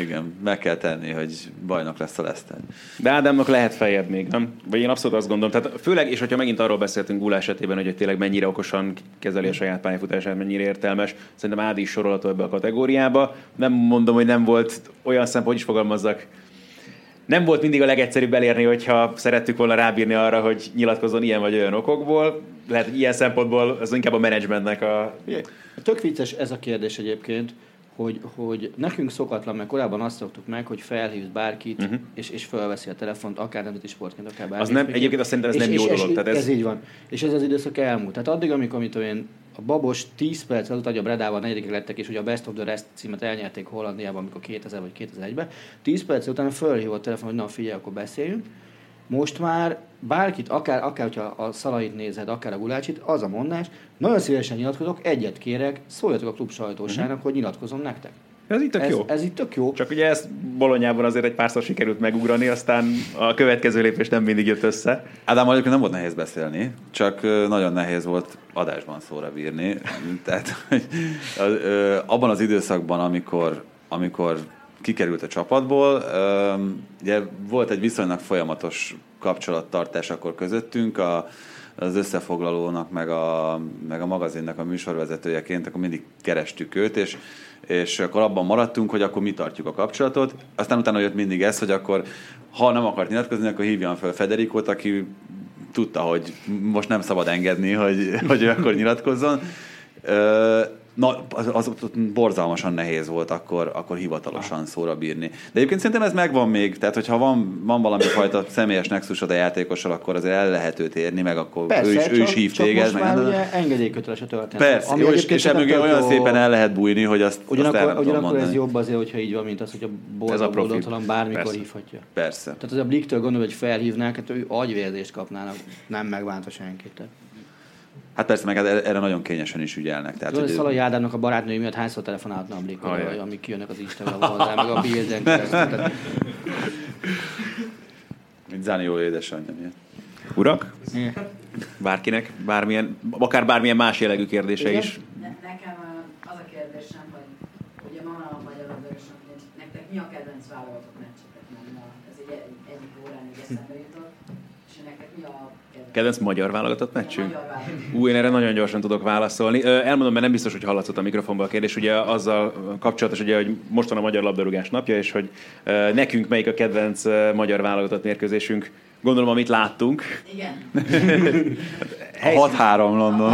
Igen, meg kell tenni, hogy bajnok lesz a Leicester. De Ádámnak lehet feljebb még, nem? Vagy én abszolút azt gondolom. Tehát főleg, és hogyha megint arról beszéltünk Gula esetében, hogy tényleg mennyire okosan kezeli a saját pályafutását, mennyire értelmes, szerintem Ádi is sorolható ebbe a kategóriába. Nem mondom, hogy nem volt olyan szempont, hogy is fogalmazzak, nem volt mindig a legegyszerűbb elérni, hogyha szerettük volna rábírni arra, hogy nyilatkozzon ilyen vagy olyan okokból. Lehet, hogy ilyen szempontból az inkább a menedzsmentnek a... Tök vicces ez a kérdés egyébként, hogy, hogy nekünk szokatlan, mert korábban azt szoktuk meg, hogy felhívsz bárkit, uh-huh. és, és felveszi a telefont, akár nemzeti sportként, akár bármit. Az nem, egyébként azt szerintem ez és, nem jó és, dolog. Tehát ez... ez... így van. És ez az időszak elmúlt. Tehát addig, amikor amit én a Babos 10 perc előtt, hogy a Bredával negyedikek lettek, és ugye a Best of the Rest címet elnyerték Hollandiában, amikor 2000 vagy 2001-ben, 10 perc után fölhívott a telefon, hogy na figyelj, akkor beszéljünk. Most már bárkit, akár, akár hogyha a Szalait nézed, akár a Gulácsit, az a mondás, nagyon szívesen nyilatkozok, egyet kérek, szóljatok a klub sajtósának, uh-huh. hogy nyilatkozom nektek. Ez itt tök ez, jó. Ez itt tök jó. Csak ugye ez Bolonyában azért egy párszor sikerült megugrani, aztán a következő lépés nem mindig jött össze. Ádám egyébként nem volt nehéz beszélni, csak nagyon nehéz volt adásban szóra bírni. Tehát abban az időszakban, amikor, amikor kikerült a csapatból, ugye volt egy viszonylag folyamatos kapcsolattartás akkor közöttünk, a, az összefoglalónak, meg a, meg a magazinnak a műsorvezetőjeként, akkor mindig kerestük őt, és, és akkor abban maradtunk, hogy akkor mi tartjuk a kapcsolatot. Aztán utána jött mindig ez, hogy akkor ha nem akart nyilatkozni, akkor hívjam fel Federikót, aki tudta, hogy most nem szabad engedni, hogy, hogy ő akkor nyilatkozzon. Na, az, az borzalmasan nehéz volt akkor, akkor hivatalosan szóra bírni. De egyébként szerintem ez megvan még, tehát hogyha van, van valami fajta személyes nexusod a játékossal, akkor azért el lehet őt érni, meg akkor Persze, ő is, ő is hív csak téged. Most már ugye engedélyköteles a történet. Persze, ami jó, és, és emögé olyan jó... szépen el lehet bújni, hogy azt, ugyanakkor, azt el ugyanakkor mondani. ez jobb azért, hogyha így van, mint az, hogy a boldog bármikor Persze. hívhatja. Persze. Tehát az a Bliktől gondol, hogy felhívnák, hát ő agyvérzést kapnának, nem megvántva senkit. Hát persze, meg erre nagyon kényesen is ügyelnek. Tehát, Tudod, hogy Szalai Ádámnak a barátnői miatt hányszor telefonálhatna a Blik, hogy amik kijönnek az Instagramon hozzá, meg a Bilden keresztül. Mint Záni jó édesanyja miatt. Urak? Bárkinek, bármilyen, akár bármilyen más jellegű kérdése Igen? is. Ne, nekem az a kérdésem, hogy ugye ma van a Magyar nektek mi a kedvenc válogatott meccsetek? Ez egy, egyik órán így eszembe jutott. És nektek mi a Kedvenc magyar válogatott meccsünk? Ú, én erre nagyon gyorsan tudok válaszolni. Elmondom, mert nem biztos, hogy hallatszott a mikrofonban a kérdés. Ugye azzal kapcsolatos, ugye, hogy most van a Magyar Labdarúgás napja, és hogy nekünk melyik a kedvenc magyar válogatott mérkőzésünk. Gondolom, amit láttunk. Igen. 6-3 London.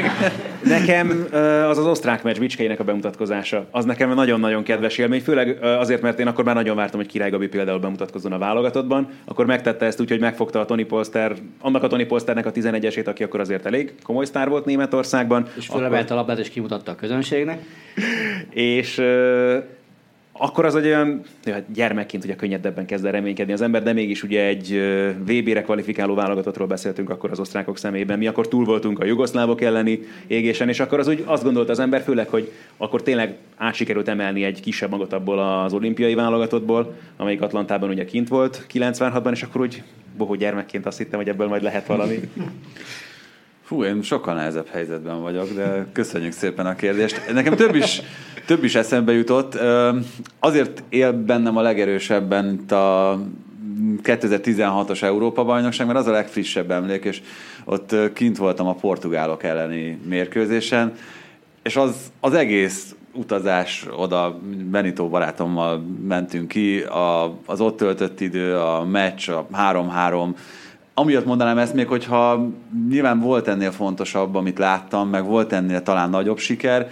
nekem az az osztrák meccs Bicskeinek a bemutatkozása. Az nekem nagyon-nagyon kedves élmény, főleg azért, mert én akkor már nagyon vártam, hogy Király Gabi például bemutatkozzon a válogatottban. Akkor megtette ezt úgy, hogy megfogta a Tony Polster, annak a Tony Polsternek a 11-esét, aki akkor azért elég komoly sztár volt Németországban. És fölebelt akkor... a labdát és kimutatta a közönségnek. és akkor az egy olyan hát gyermekként ugye könnyedebben kezd el reménykedni az ember, de mégis ugye egy VB-re kvalifikáló válogatottról beszéltünk akkor az osztrákok szemében. Mi akkor túl voltunk a jugoszlávok elleni égésen, és akkor az úgy azt gondolta az ember, főleg, hogy akkor tényleg át sikerült emelni egy kisebb magot abból az olimpiai válogatottból, amelyik Atlantában ugye kint volt 96-ban, és akkor úgy bohó gyermekként azt hittem, hogy ebből majd lehet valami. Fú, én sokkal nehezebb helyzetben vagyok, de köszönjük szépen a kérdést. Nekem több is, több is eszembe jutott. Azért él bennem a legerősebben a 2016-os Európa-bajnokság, mert az a legfrissebb emlék, és ott kint voltam a portugálok elleni mérkőzésen, és az, az egész utazás oda Benito barátommal mentünk ki, a, az ott töltött idő, a meccs, a 3-3, amiatt mondanám ezt még, hogyha nyilván volt ennél fontosabb, amit láttam, meg volt ennél talán nagyobb siker,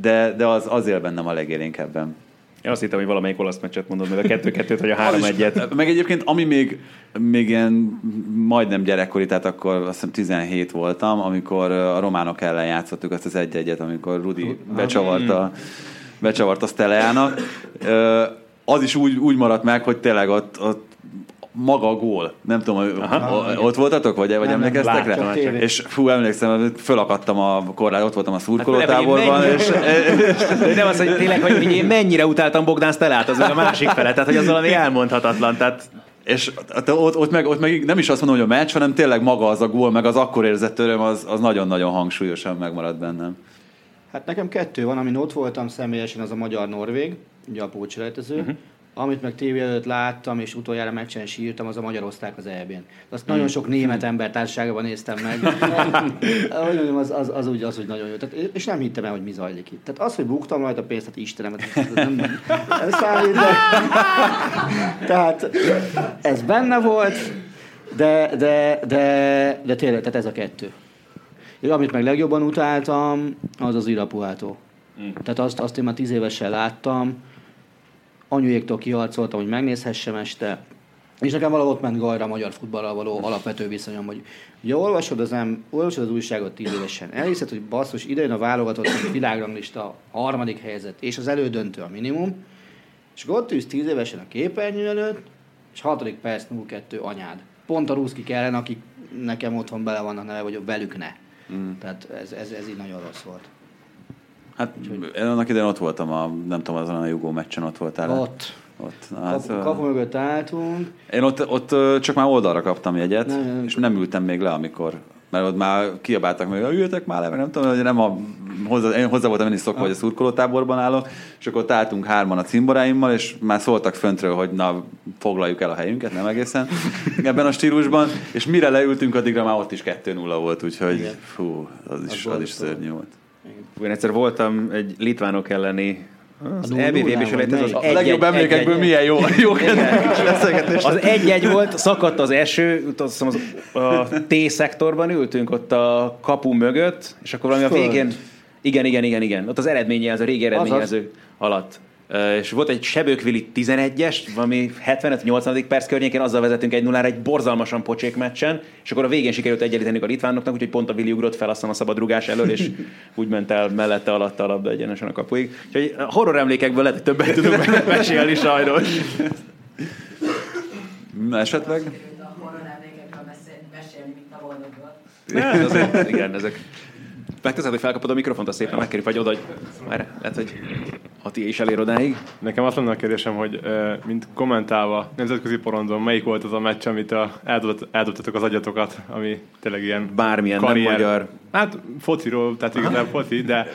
de, de az, az él bennem a legélénkebben. Én azt hittem, hogy valamelyik olasz meccset mondod, meg a kettő-kettőt, vagy a három-egyet. Meg egyébként, ami még, még ilyen majdnem gyerekkori, tehát akkor azt hiszem 17 voltam, amikor a románok ellen játszottuk azt az egy-egyet, amikor Rudi becsavarta, becsavarta Steleának. Az is úgy, úgy maradt meg, hogy tényleg ott, ott maga a gól. Nem tudom, Aha. ott voltatok, vagy, vagy nem, emlékeztek nem, rá? És fú, emlékszem, fölakadtam a korlát, ott voltam a szurkolótáborban. Hát, és, és, nem az, hogy tényleg, hogy én mennyire utáltam Bogdán Stelát, az a másik fele, tehát hogy az valami elmondhatatlan. Tehát és ott, ott, meg, ott meg nem is azt mondom, hogy a meccs, hanem tényleg maga az a gól, meg az akkor érzett öröm, az, az nagyon-nagyon hangsúlyosan megmaradt bennem. Hát nekem kettő van, amin ott voltam személyesen, az a magyar-norvég, ugye a pócselejtező. Uh-huh. Amit meg tévé előtt láttam, és utoljára meccsen sírtam, az a magyar oszták az EB-n. Azt nagyon sok német ember társaságában néztem meg. az, az, az, úgy, az úgy nagyon jó. Tehát, és nem hittem el, hogy mi zajlik itt. Tehát az, hogy buktam rajta pénzt, hát Istenem, ez nem, nem számít, de... Tehát ez benne volt, de, de, de, de tényleg, tehát ez a kettő. És amit meg legjobban utáltam, az az Irapuátó. Mm. Tehát azt, azt én már tíz évesen láttam, anyujéktól kiharcoltam, hogy megnézhessem este, és nekem valahol ott ment gajra a magyar futballal való alapvető viszonyom, hogy ugye olvasod az, em, olvasod az újságot tíz évesen, elhiszed, hogy basszus, idejön a válogatott a világranglista harmadik helyzet, és az elődöntő a minimum, és ott ülsz tíz évesen a képernyő előtt, és hatodik perc 02 anyád. Pont a ruszki ellen, akik nekem otthon bele vannak neve, vagy velük ne. Mm. Tehát ez, ez, ez így nagyon rossz volt. Hát én annak idején ott voltam, a, nem tudom, azon a Jugó meccsen ott voltál. Ott. Ott. Na, hát, kapu, kapu mögött álltunk. Én ott, ott csak már oldalra kaptam jegyet, nem, nem. és nem ültem még le, amikor mert ott már kiabáltak meg, hogy üljetek már le, mert nem tudom, hogy nem a, hozzá, én hozzá voltam is szokva, hogy a szurkolótáborban állok, és akkor ott álltunk hárman a cimboráimmal, és már szóltak föntről, hogy na, foglaljuk el a helyünket, nem egészen ebben a stílusban, és mire leültünk, addigra már ott is 2-0 volt, úgyhogy Igen. fú, az is, az, az is szörnyű volt. Én egyszer voltam egy litvánok elleni az EBV is ez az a legjobb emlékekből milyen jó, jó Az egy-egy volt, szakadt az eső, az, az, a T-szektorban ültünk ott a kapu mögött, és akkor valami a végén, igen, igen, igen, igen, ott az eredményjelző, a régi eredményjelző alatt és volt egy Sebőkvili 11-es, valami 75-80. perc környékén azzal vezetünk egy nullára egy borzalmasan pocsék meccsen, és akkor a végén sikerült egyenlíteni a litvánoknak, úgyhogy pont a Vili ugrott fel aztán a szabadrugás elől, és úgy ment el mellette alatta a labda egyenesen a kapuig. Úgyhogy a horror emlékekből lehet, hogy többet tudunk mesélni sajnos. Esetleg? A horror emlékekről mesélni, mint a boldogról. Igen, ezek megteszed, hogy felkapod a mikrofont, azt szépen megkerül, vagy oda, hogy már lehet, hogy Ati is elér odáig. Nekem azt lenne a kérdésem, hogy mint kommentálva nemzetközi porondon, melyik volt az a meccs, amit eldobtatok az agyatokat, ami tényleg ilyen Bármilyen karrier. nem magyar. Hát fociról, tehát igazából foci, de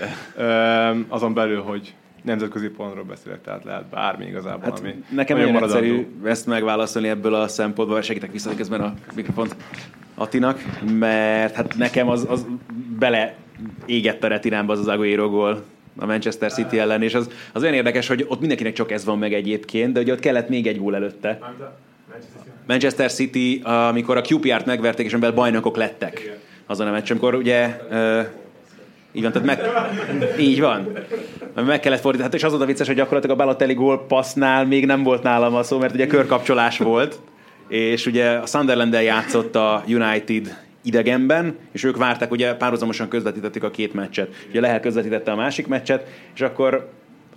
azon belül, hogy nemzetközi pontról beszélek, tehát lehet bármi igazából, hát ami Nekem nagyon egyszerű ezt megválaszolni ebből a szempontból, segítek vissza közben a mikrofont Atinak, mert hát nekem az, az bele égett a retinámba az az Aguero gól a Manchester City ellen, és az, az olyan érdekes, hogy ott mindenkinek csak ez van meg egyébként, de ugye ott kellett még egy gól előtte. Manchester City, amikor a QPR-t megverték, és amivel bajnokok lettek azon a meccs, amikor ugye így van, tehát meg, így van. Meg kellett fordítani. Hát és az volt a vicces, hogy gyakorlatilag a Balotelli gól passznál még nem volt nálam a szó, mert ugye körkapcsolás volt, és ugye a sunderland játszott a United idegenben, és ők várták, ugye párhuzamosan közvetítették a két meccset. Ugye Lehel közvetítette a másik meccset, és akkor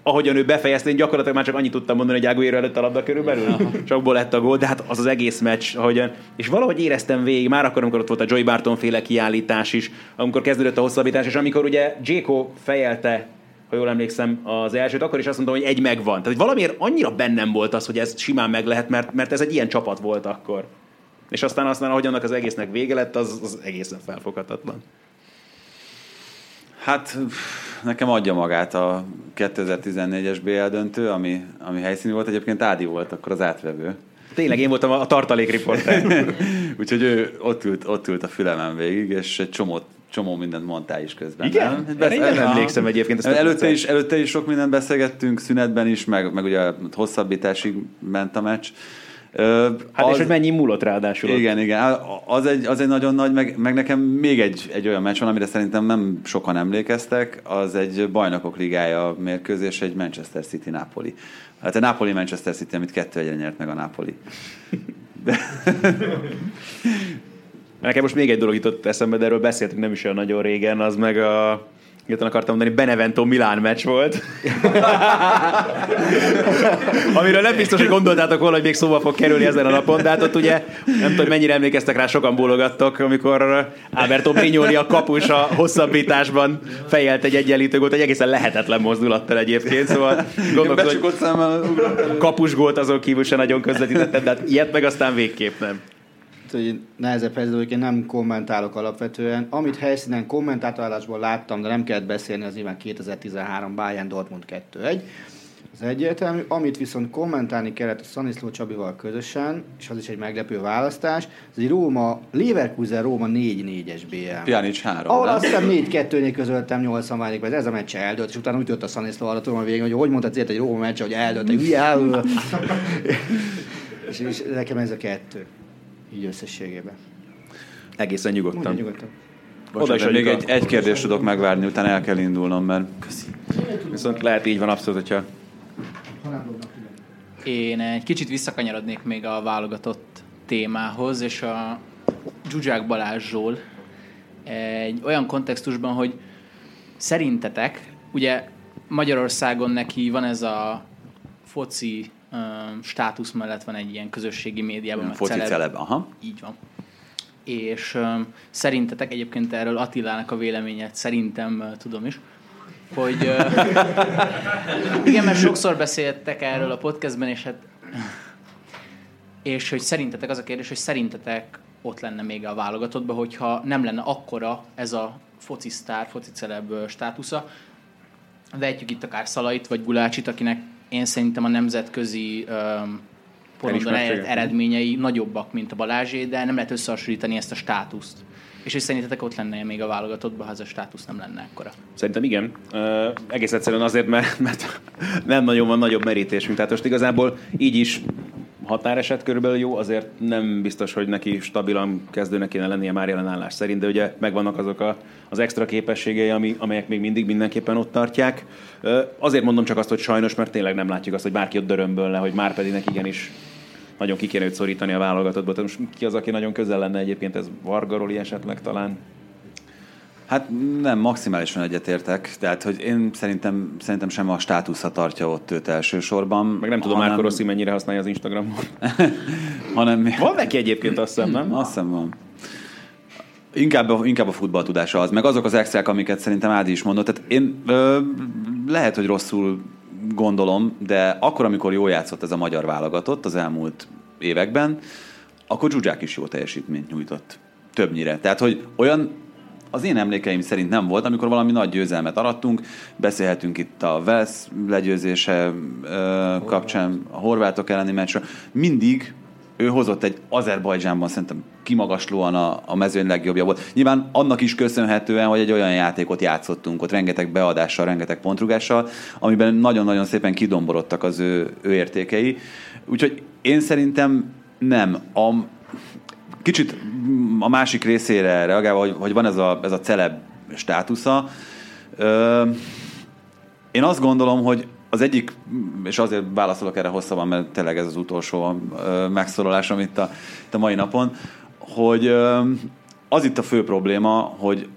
ahogyan ő befejezte, én gyakorlatilag már csak annyit tudtam mondani, hogy Aguero előtt a labda körülbelül, és abból lett a gól, de hát az az egész meccs, ahogyan, és valahogy éreztem végig, már akkor, amikor ott volt a Joy Barton féle kiállítás is, amikor kezdődött a hosszabbítás, és amikor ugye Jéko fejelte ha jól emlékszem, az elsőt, akkor is azt mondtam, hogy egy megvan. Tehát hogy valamiért annyira bennem volt az, hogy ez simán meg lehet, mert, mert ez egy ilyen csapat volt akkor. És aztán, aztán ahogy annak az egésznek vége lett, az, az egészen felfoghatatlan. Hát nekem adja magát a 2014-es BL döntő, ami, ami helyszíni volt. Egyébként Ádi volt akkor az átvevő. Tényleg én voltam a tartalékriporter. Úgyhogy ő ott ült, ott ült a fülemen végig, és egy csomót csomó mindent mondtál is közben. Igen? Nem? Besz- én nem emlékszem egyébként. Ezt előtte, is, előtte is sok mindent beszélgettünk, szünetben is, meg, meg ugye hosszabbításig ment a meccs Hát az, és hogy mennyi múlott ráadásul. Igen, igen. Az egy, az egy nagyon nagy, meg, meg nekem még egy, egy olyan meccs van, amire szerintem nem sokan emlékeztek, az egy bajnokok ligája mérkőzés, egy Manchester City-Napoli. Hát a Napoli-Manchester City, amit kettő egyre nyert meg a Napoli. De... Nekem most még egy dolog jutott eszembe, de erről beszéltünk nem is olyan nagyon régen, az meg a Jöttem akartam mondani, Benevento Milán meccs volt. Amiről nem biztos, hogy gondoltátok volna, hogy még szóba fog kerülni ezen a napon, de hát ott ugye nem tudom, mennyire emlékeztek rá, sokan bólogattok, amikor Alberto Brignoli a kapus a hosszabbításban fejelt egy egyenlítő gólt, egy egészen lehetetlen mozdulattal egyébként, szóval gondolkodom, hogy kapus gólt azon kívül se nagyon közvetítettem, de hát ilyet meg aztán végképp nem hogy nehezebb helyzet, hogy nem kommentálok alapvetően. Amit helyszínen kommentátorálásból láttam, de nem kellett beszélni, az nyilván 2013 Bayern Dortmund 2-1. Az egyértelmű. Amit viszont kommentálni kellett a Szaniszló Csabival közösen, és az is egy meglepő választás, az egy Róma, Leverkusen Róma 4-4-es BL. Pjanic 3. Ahol azt hiszem 4-2-nél közöltem 80 válik, ez a meccs eldőlt, és utána úgy tört a Szaniszló alatt, tudom a végén, hogy hogy mondtad egy Róma meccs, hogy eldőlt, hogy és, és nekem ez a kettő így összességében. Egészen nyugodtan. Mondja, nyugodtan. Oda is még egy, egy kérdést tudok megvárni, utána el kell indulnom, mert... Köszi. Viszont lehet így van abszolút, hogyha... Én egy kicsit visszakanyarodnék még a válogatott témához, és a Zsuzsák Balázsról egy olyan kontextusban, hogy szerintetek, ugye Magyarországon neki van ez a foci státusz mellett van egy ilyen közösségi médiában. Meg foci celeb. celeb. Aha. Így van. És um, szerintetek egyébként erről Attilának a véleményet szerintem uh, tudom is, hogy uh, igen, mert sokszor beszéltek erről a podcastben, és hát és hogy szerintetek az a kérdés, hogy szerintetek ott lenne még a válogatottban, hogyha nem lenne akkora ez a foci sztár, foci celeb státusza. Vehetjük itt akár Szalait vagy Gulácsit, akinek én szerintem a nemzetközi um, porondon eredményei nagyobbak, mint a Balázsé, de nem lehet összehasonlítani ezt a státuszt. És hogy szerintetek ott lenne még a válogatottban, ha ez a státusz nem lenne ekkora? Szerintem igen. Uh, egész egyszerűen azért, mert, mert nem nagyon van nagyobb merítésünk. Tehát most igazából így is határeset körülbelül jó, azért nem biztos, hogy neki stabilan kezdőnek kéne lennie már jelenállás szerint, de ugye megvannak azok a, az extra képességei, ami, amelyek még mindig mindenképpen ott tartják. Azért mondom csak azt, hogy sajnos, mert tényleg nem látjuk azt, hogy bárki ott dörömből le, hogy már pedig neki igenis nagyon ki kéne őt szorítani a válogatottból. Tehát most ki az, aki nagyon közel lenne egyébként, ez Vargaroli esetleg talán? Hát nem, maximálisan egyetértek. Tehát, hogy én szerintem, szerintem sem a státusza tartja ott őt elsősorban. Meg nem tudom, hanem... Márko Rossi mennyire használja az Instagramot. hanem... Van neki egyébként, azt hiszem, nem? Azt hiszem van. Inkább a, inkább a futballtudása az, meg azok az extrák, amiket szerintem Ádi is mondott. Tehát én ö, lehet, hogy rosszul gondolom, de akkor, amikor jól játszott ez a magyar válogatott az elmúlt években, akkor Zsuzsák is jó teljesítményt nyújtott. Többnyire. Tehát, hogy olyan az én emlékeim szerint nem volt, amikor valami nagy győzelmet arattunk, beszélhetünk itt a Vesz legyőzése ö, kapcsán, a horvátok elleni meccsről, mindig ő hozott egy Azerbajdzsánban szerintem kimagaslóan a, a mezőny legjobbja volt. Nyilván annak is köszönhetően, hogy egy olyan játékot játszottunk ott, rengeteg beadással, rengeteg pontrugással, amiben nagyon-nagyon szépen kidomborodtak az ő, ő értékei. Úgyhogy én szerintem nem. A, kicsit a másik részére reagálva, hogy, hogy van ez a, ez a celeb státusza, ö, én azt gondolom, hogy az egyik, és azért válaszolok erre hosszabban, mert tényleg ez az utolsó megszólalásom itt a, itt a mai napon, hogy az itt a fő probléma, hogy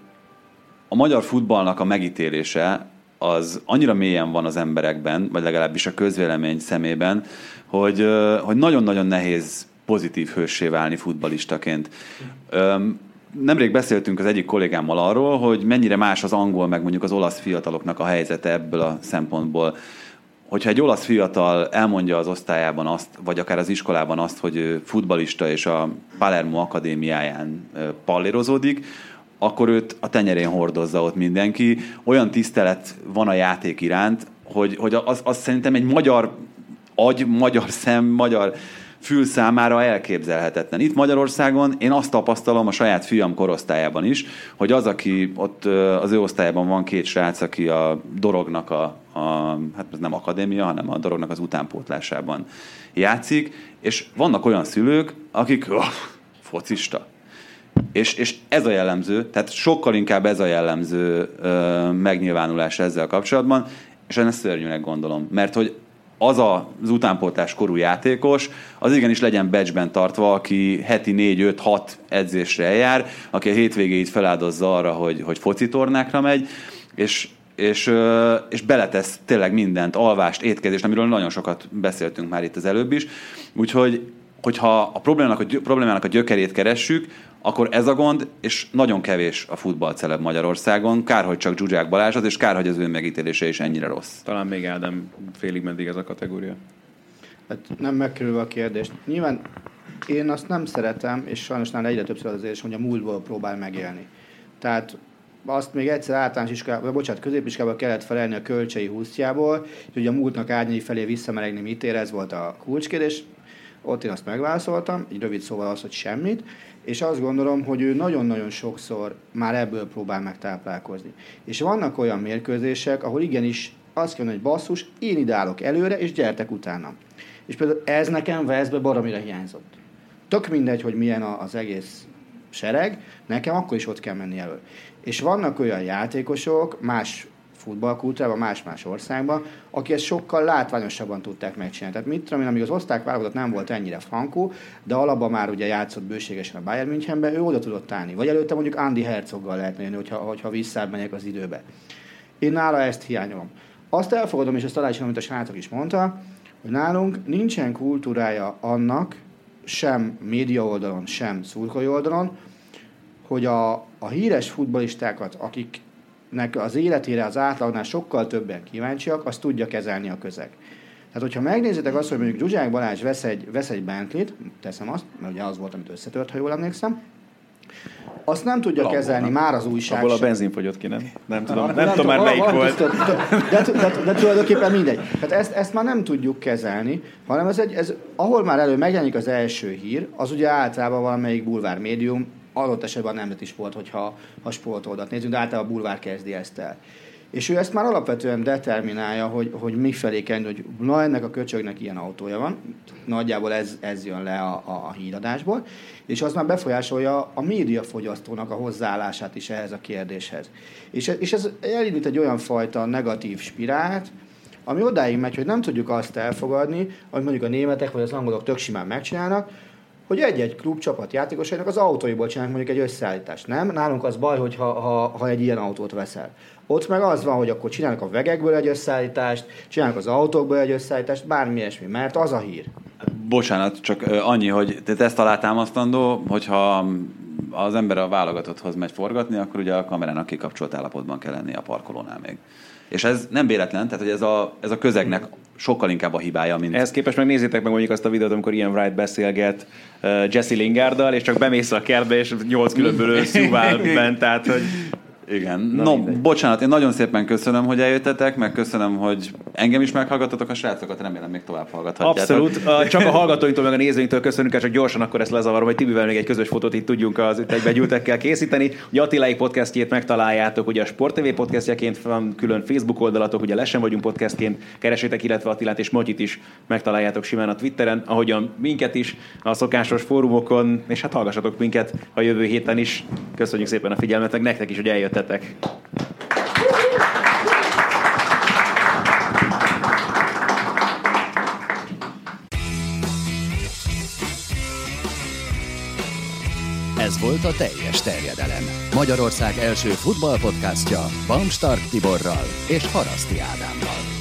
a magyar futballnak a megítélése az annyira mélyen van az emberekben, vagy legalábbis a közvélemény szemében, hogy, hogy nagyon-nagyon nehéz pozitív hőssé válni futbalistaként. Nemrég beszéltünk az egyik kollégámmal arról, hogy mennyire más az angol, meg mondjuk az olasz fiataloknak a helyzete ebből a szempontból. Hogyha egy olasz fiatal elmondja az osztályában azt, vagy akár az iskolában azt, hogy futbalista és a Palermo akadémiáján pallérozódik, akkor őt a tenyerén hordozza ott mindenki. Olyan tisztelet van a játék iránt, hogy, hogy az, az szerintem egy magyar agy, magyar szem, magyar fül számára elképzelhetetlen. Itt Magyarországon én azt tapasztalom a saját fiam korosztályában is, hogy az, aki ott az ő osztályában van két srác, aki a dorognak a, a, hát ez nem akadémia, hanem a dolognak az utánpótlásában játszik, és vannak olyan szülők, akik oh, focista. És, és ez a jellemző, tehát sokkal inkább ez a jellemző ö, megnyilvánulás ezzel kapcsolatban, és én ezt szörnyűnek gondolom, mert hogy az az utánpótlás korú játékos, az igenis legyen becsben tartva, aki heti 4-5-6 edzésre eljár, aki a hétvégéit feláldozza arra, hogy, hogy focitornákra megy, és és, és beletesz tényleg mindent, alvást, étkezést, amiről nagyon sokat beszéltünk már itt az előbb is. Úgyhogy, hogyha a problémának a, problémának a gyökerét keressük, akkor ez a gond, és nagyon kevés a futballceleb Magyarországon. Kár, hogy csak Zsuzsák Balázs az, és kár, hogy az ő megítélése is ennyire rossz. Talán még Ádám félig meddig ez a kategória. Hát nem megkerülve a kérdést. Nyilván én azt nem szeretem, és sajnos nála egyre többször az érzés, hogy a múltból próbál megélni. Tehát azt még egyszer általános iskolában, vagy bocsánat, középiskolában kellett felelni a kölcsei húsztjából, hogy a múltnak árnyai felé visszamelegni mit ér, ez volt a kulcskérdés. Ott én azt megválaszoltam, egy rövid szóval az, hogy semmit, és azt gondolom, hogy ő nagyon-nagyon sokszor már ebből próbál megtáplálkozni. És vannak olyan mérkőzések, ahol igenis azt kell hogy basszus, én ide állok előre, és gyertek utána. És például ez nekem Veszbe baromira hiányzott. Tök mindegy, hogy milyen az egész sereg, nekem akkor is ott kell menni elő. És vannak olyan játékosok, más futballkultúrában, más-más országban, akik ezt sokkal látványosabban tudták megcsinálni. Tehát mit tudom én, amíg az oszták válogatott nem volt ennyire frankó, de alapban már ugye játszott bőségesen a Bayern Münchenben, ő oda tudott állni. Vagy előtte mondjuk Andy Herzoggal lehetne jönni, hogyha, hogyha visszamegyek az időbe. Én nála ezt hiányolom. Azt elfogadom, és ezt alá is, amit a srácok is mondta, hogy nálunk nincsen kultúrája annak, sem média oldalon, sem szurkolói oldalon, hogy a, a híres futbalistákat, akiknek az életére az átlagnál sokkal többen kíváncsiak, azt tudja kezelni a közeg. Tehát, hogyha megnézitek azt, hogy mondjuk Zsuzsák Balázs vesz egy, vesz egy Bentley-t, teszem azt, mert ugye az volt, amit összetört, ha jól emlékszem, azt nem tudja Lambona. kezelni már az újság. Abból a benzin fogyott ki, nem? Nem tudom, nem, nem, nem tudom már melyik volt. De, de, de, de, tulajdonképpen mindegy. Tehát ezt, ezt már nem tudjuk kezelni, hanem ez egy, ez, ahol már elő megjelenik az első hír, az ugye általában valamelyik bulvár médium, adott esetben a nemzeti sport, hogyha ha sportoldat nézünk, de általában a bulvár kezdi ezt el. És ő ezt már alapvetően determinálja, hogy, hogy mi kell, hogy na ennek a köcsögnek ilyen autója van, nagyjából ez, ez jön le a, a, a híradásból, és az már befolyásolja a médiafogyasztónak a hozzáállását is ehhez a kérdéshez. És, és ez elindít egy olyan fajta negatív spirált, ami odáig megy, hogy nem tudjuk azt elfogadni, hogy mondjuk a németek vagy az angolok tök simán megcsinálnak, hogy egy-egy klub csapat játékosainak az autóiból csinálnak mondjuk egy összeállítást. Nem? Nálunk az baj, hogy ha, ha, ha egy ilyen autót veszel. Ott meg az van, hogy akkor csinálnak a vegekből egy összeállítást, csinálnak az autókból egy összeállítást, bármi ilyesmi, mert az a hír. Bocsánat, csak annyi, hogy te ezt alátámasztandó, hogyha az ember a válogatotthoz megy forgatni, akkor ugye a kamerának kikapcsolt állapotban kell lennie a parkolónál még. És ez nem véletlen, tehát hogy ez a, ez a közegnek sokkal inkább a hibája, mint... Ehhez képest meg nézzétek meg mondjuk azt a videót, amikor Ian Wright beszélget uh, Jesse Lingarddal, és csak bemész a kertbe, és nyolc különböző szúvál bent, tehát hogy igen. Na, no, mindegy. bocsánat, én nagyon szépen köszönöm, hogy eljöttetek, meg köszönöm, hogy engem is meghallgatotok, a srácokat remélem még tovább hallgathatjátok. Abszolút. Csak a hallgatóinktól, meg a nézőinktől köszönünk, és csak gyorsan akkor ezt lezavarom, hogy Tibivel még egy közös fotót itt tudjunk az itt egybegyűltekkel készíteni. Ugye Attilai podcastjét megtaláljátok, ugye a Sport TV podcastjaként van külön Facebook oldalatok, ugye Lesen vagyunk podcastként, keresétek, illetve Attilát és Motyit is megtaláljátok simán a Twitteren, ahogyan minket is a szokásos fórumokon, és hát hallgassatok minket a jövő héten is. Köszönjük szépen a figyelmet, nektek is, hogy eljöttetek segítettetek. Ez volt a teljes terjedelem. Magyarország első futballpodcastja Bamstark Tiborral és Haraszti Ádámmal.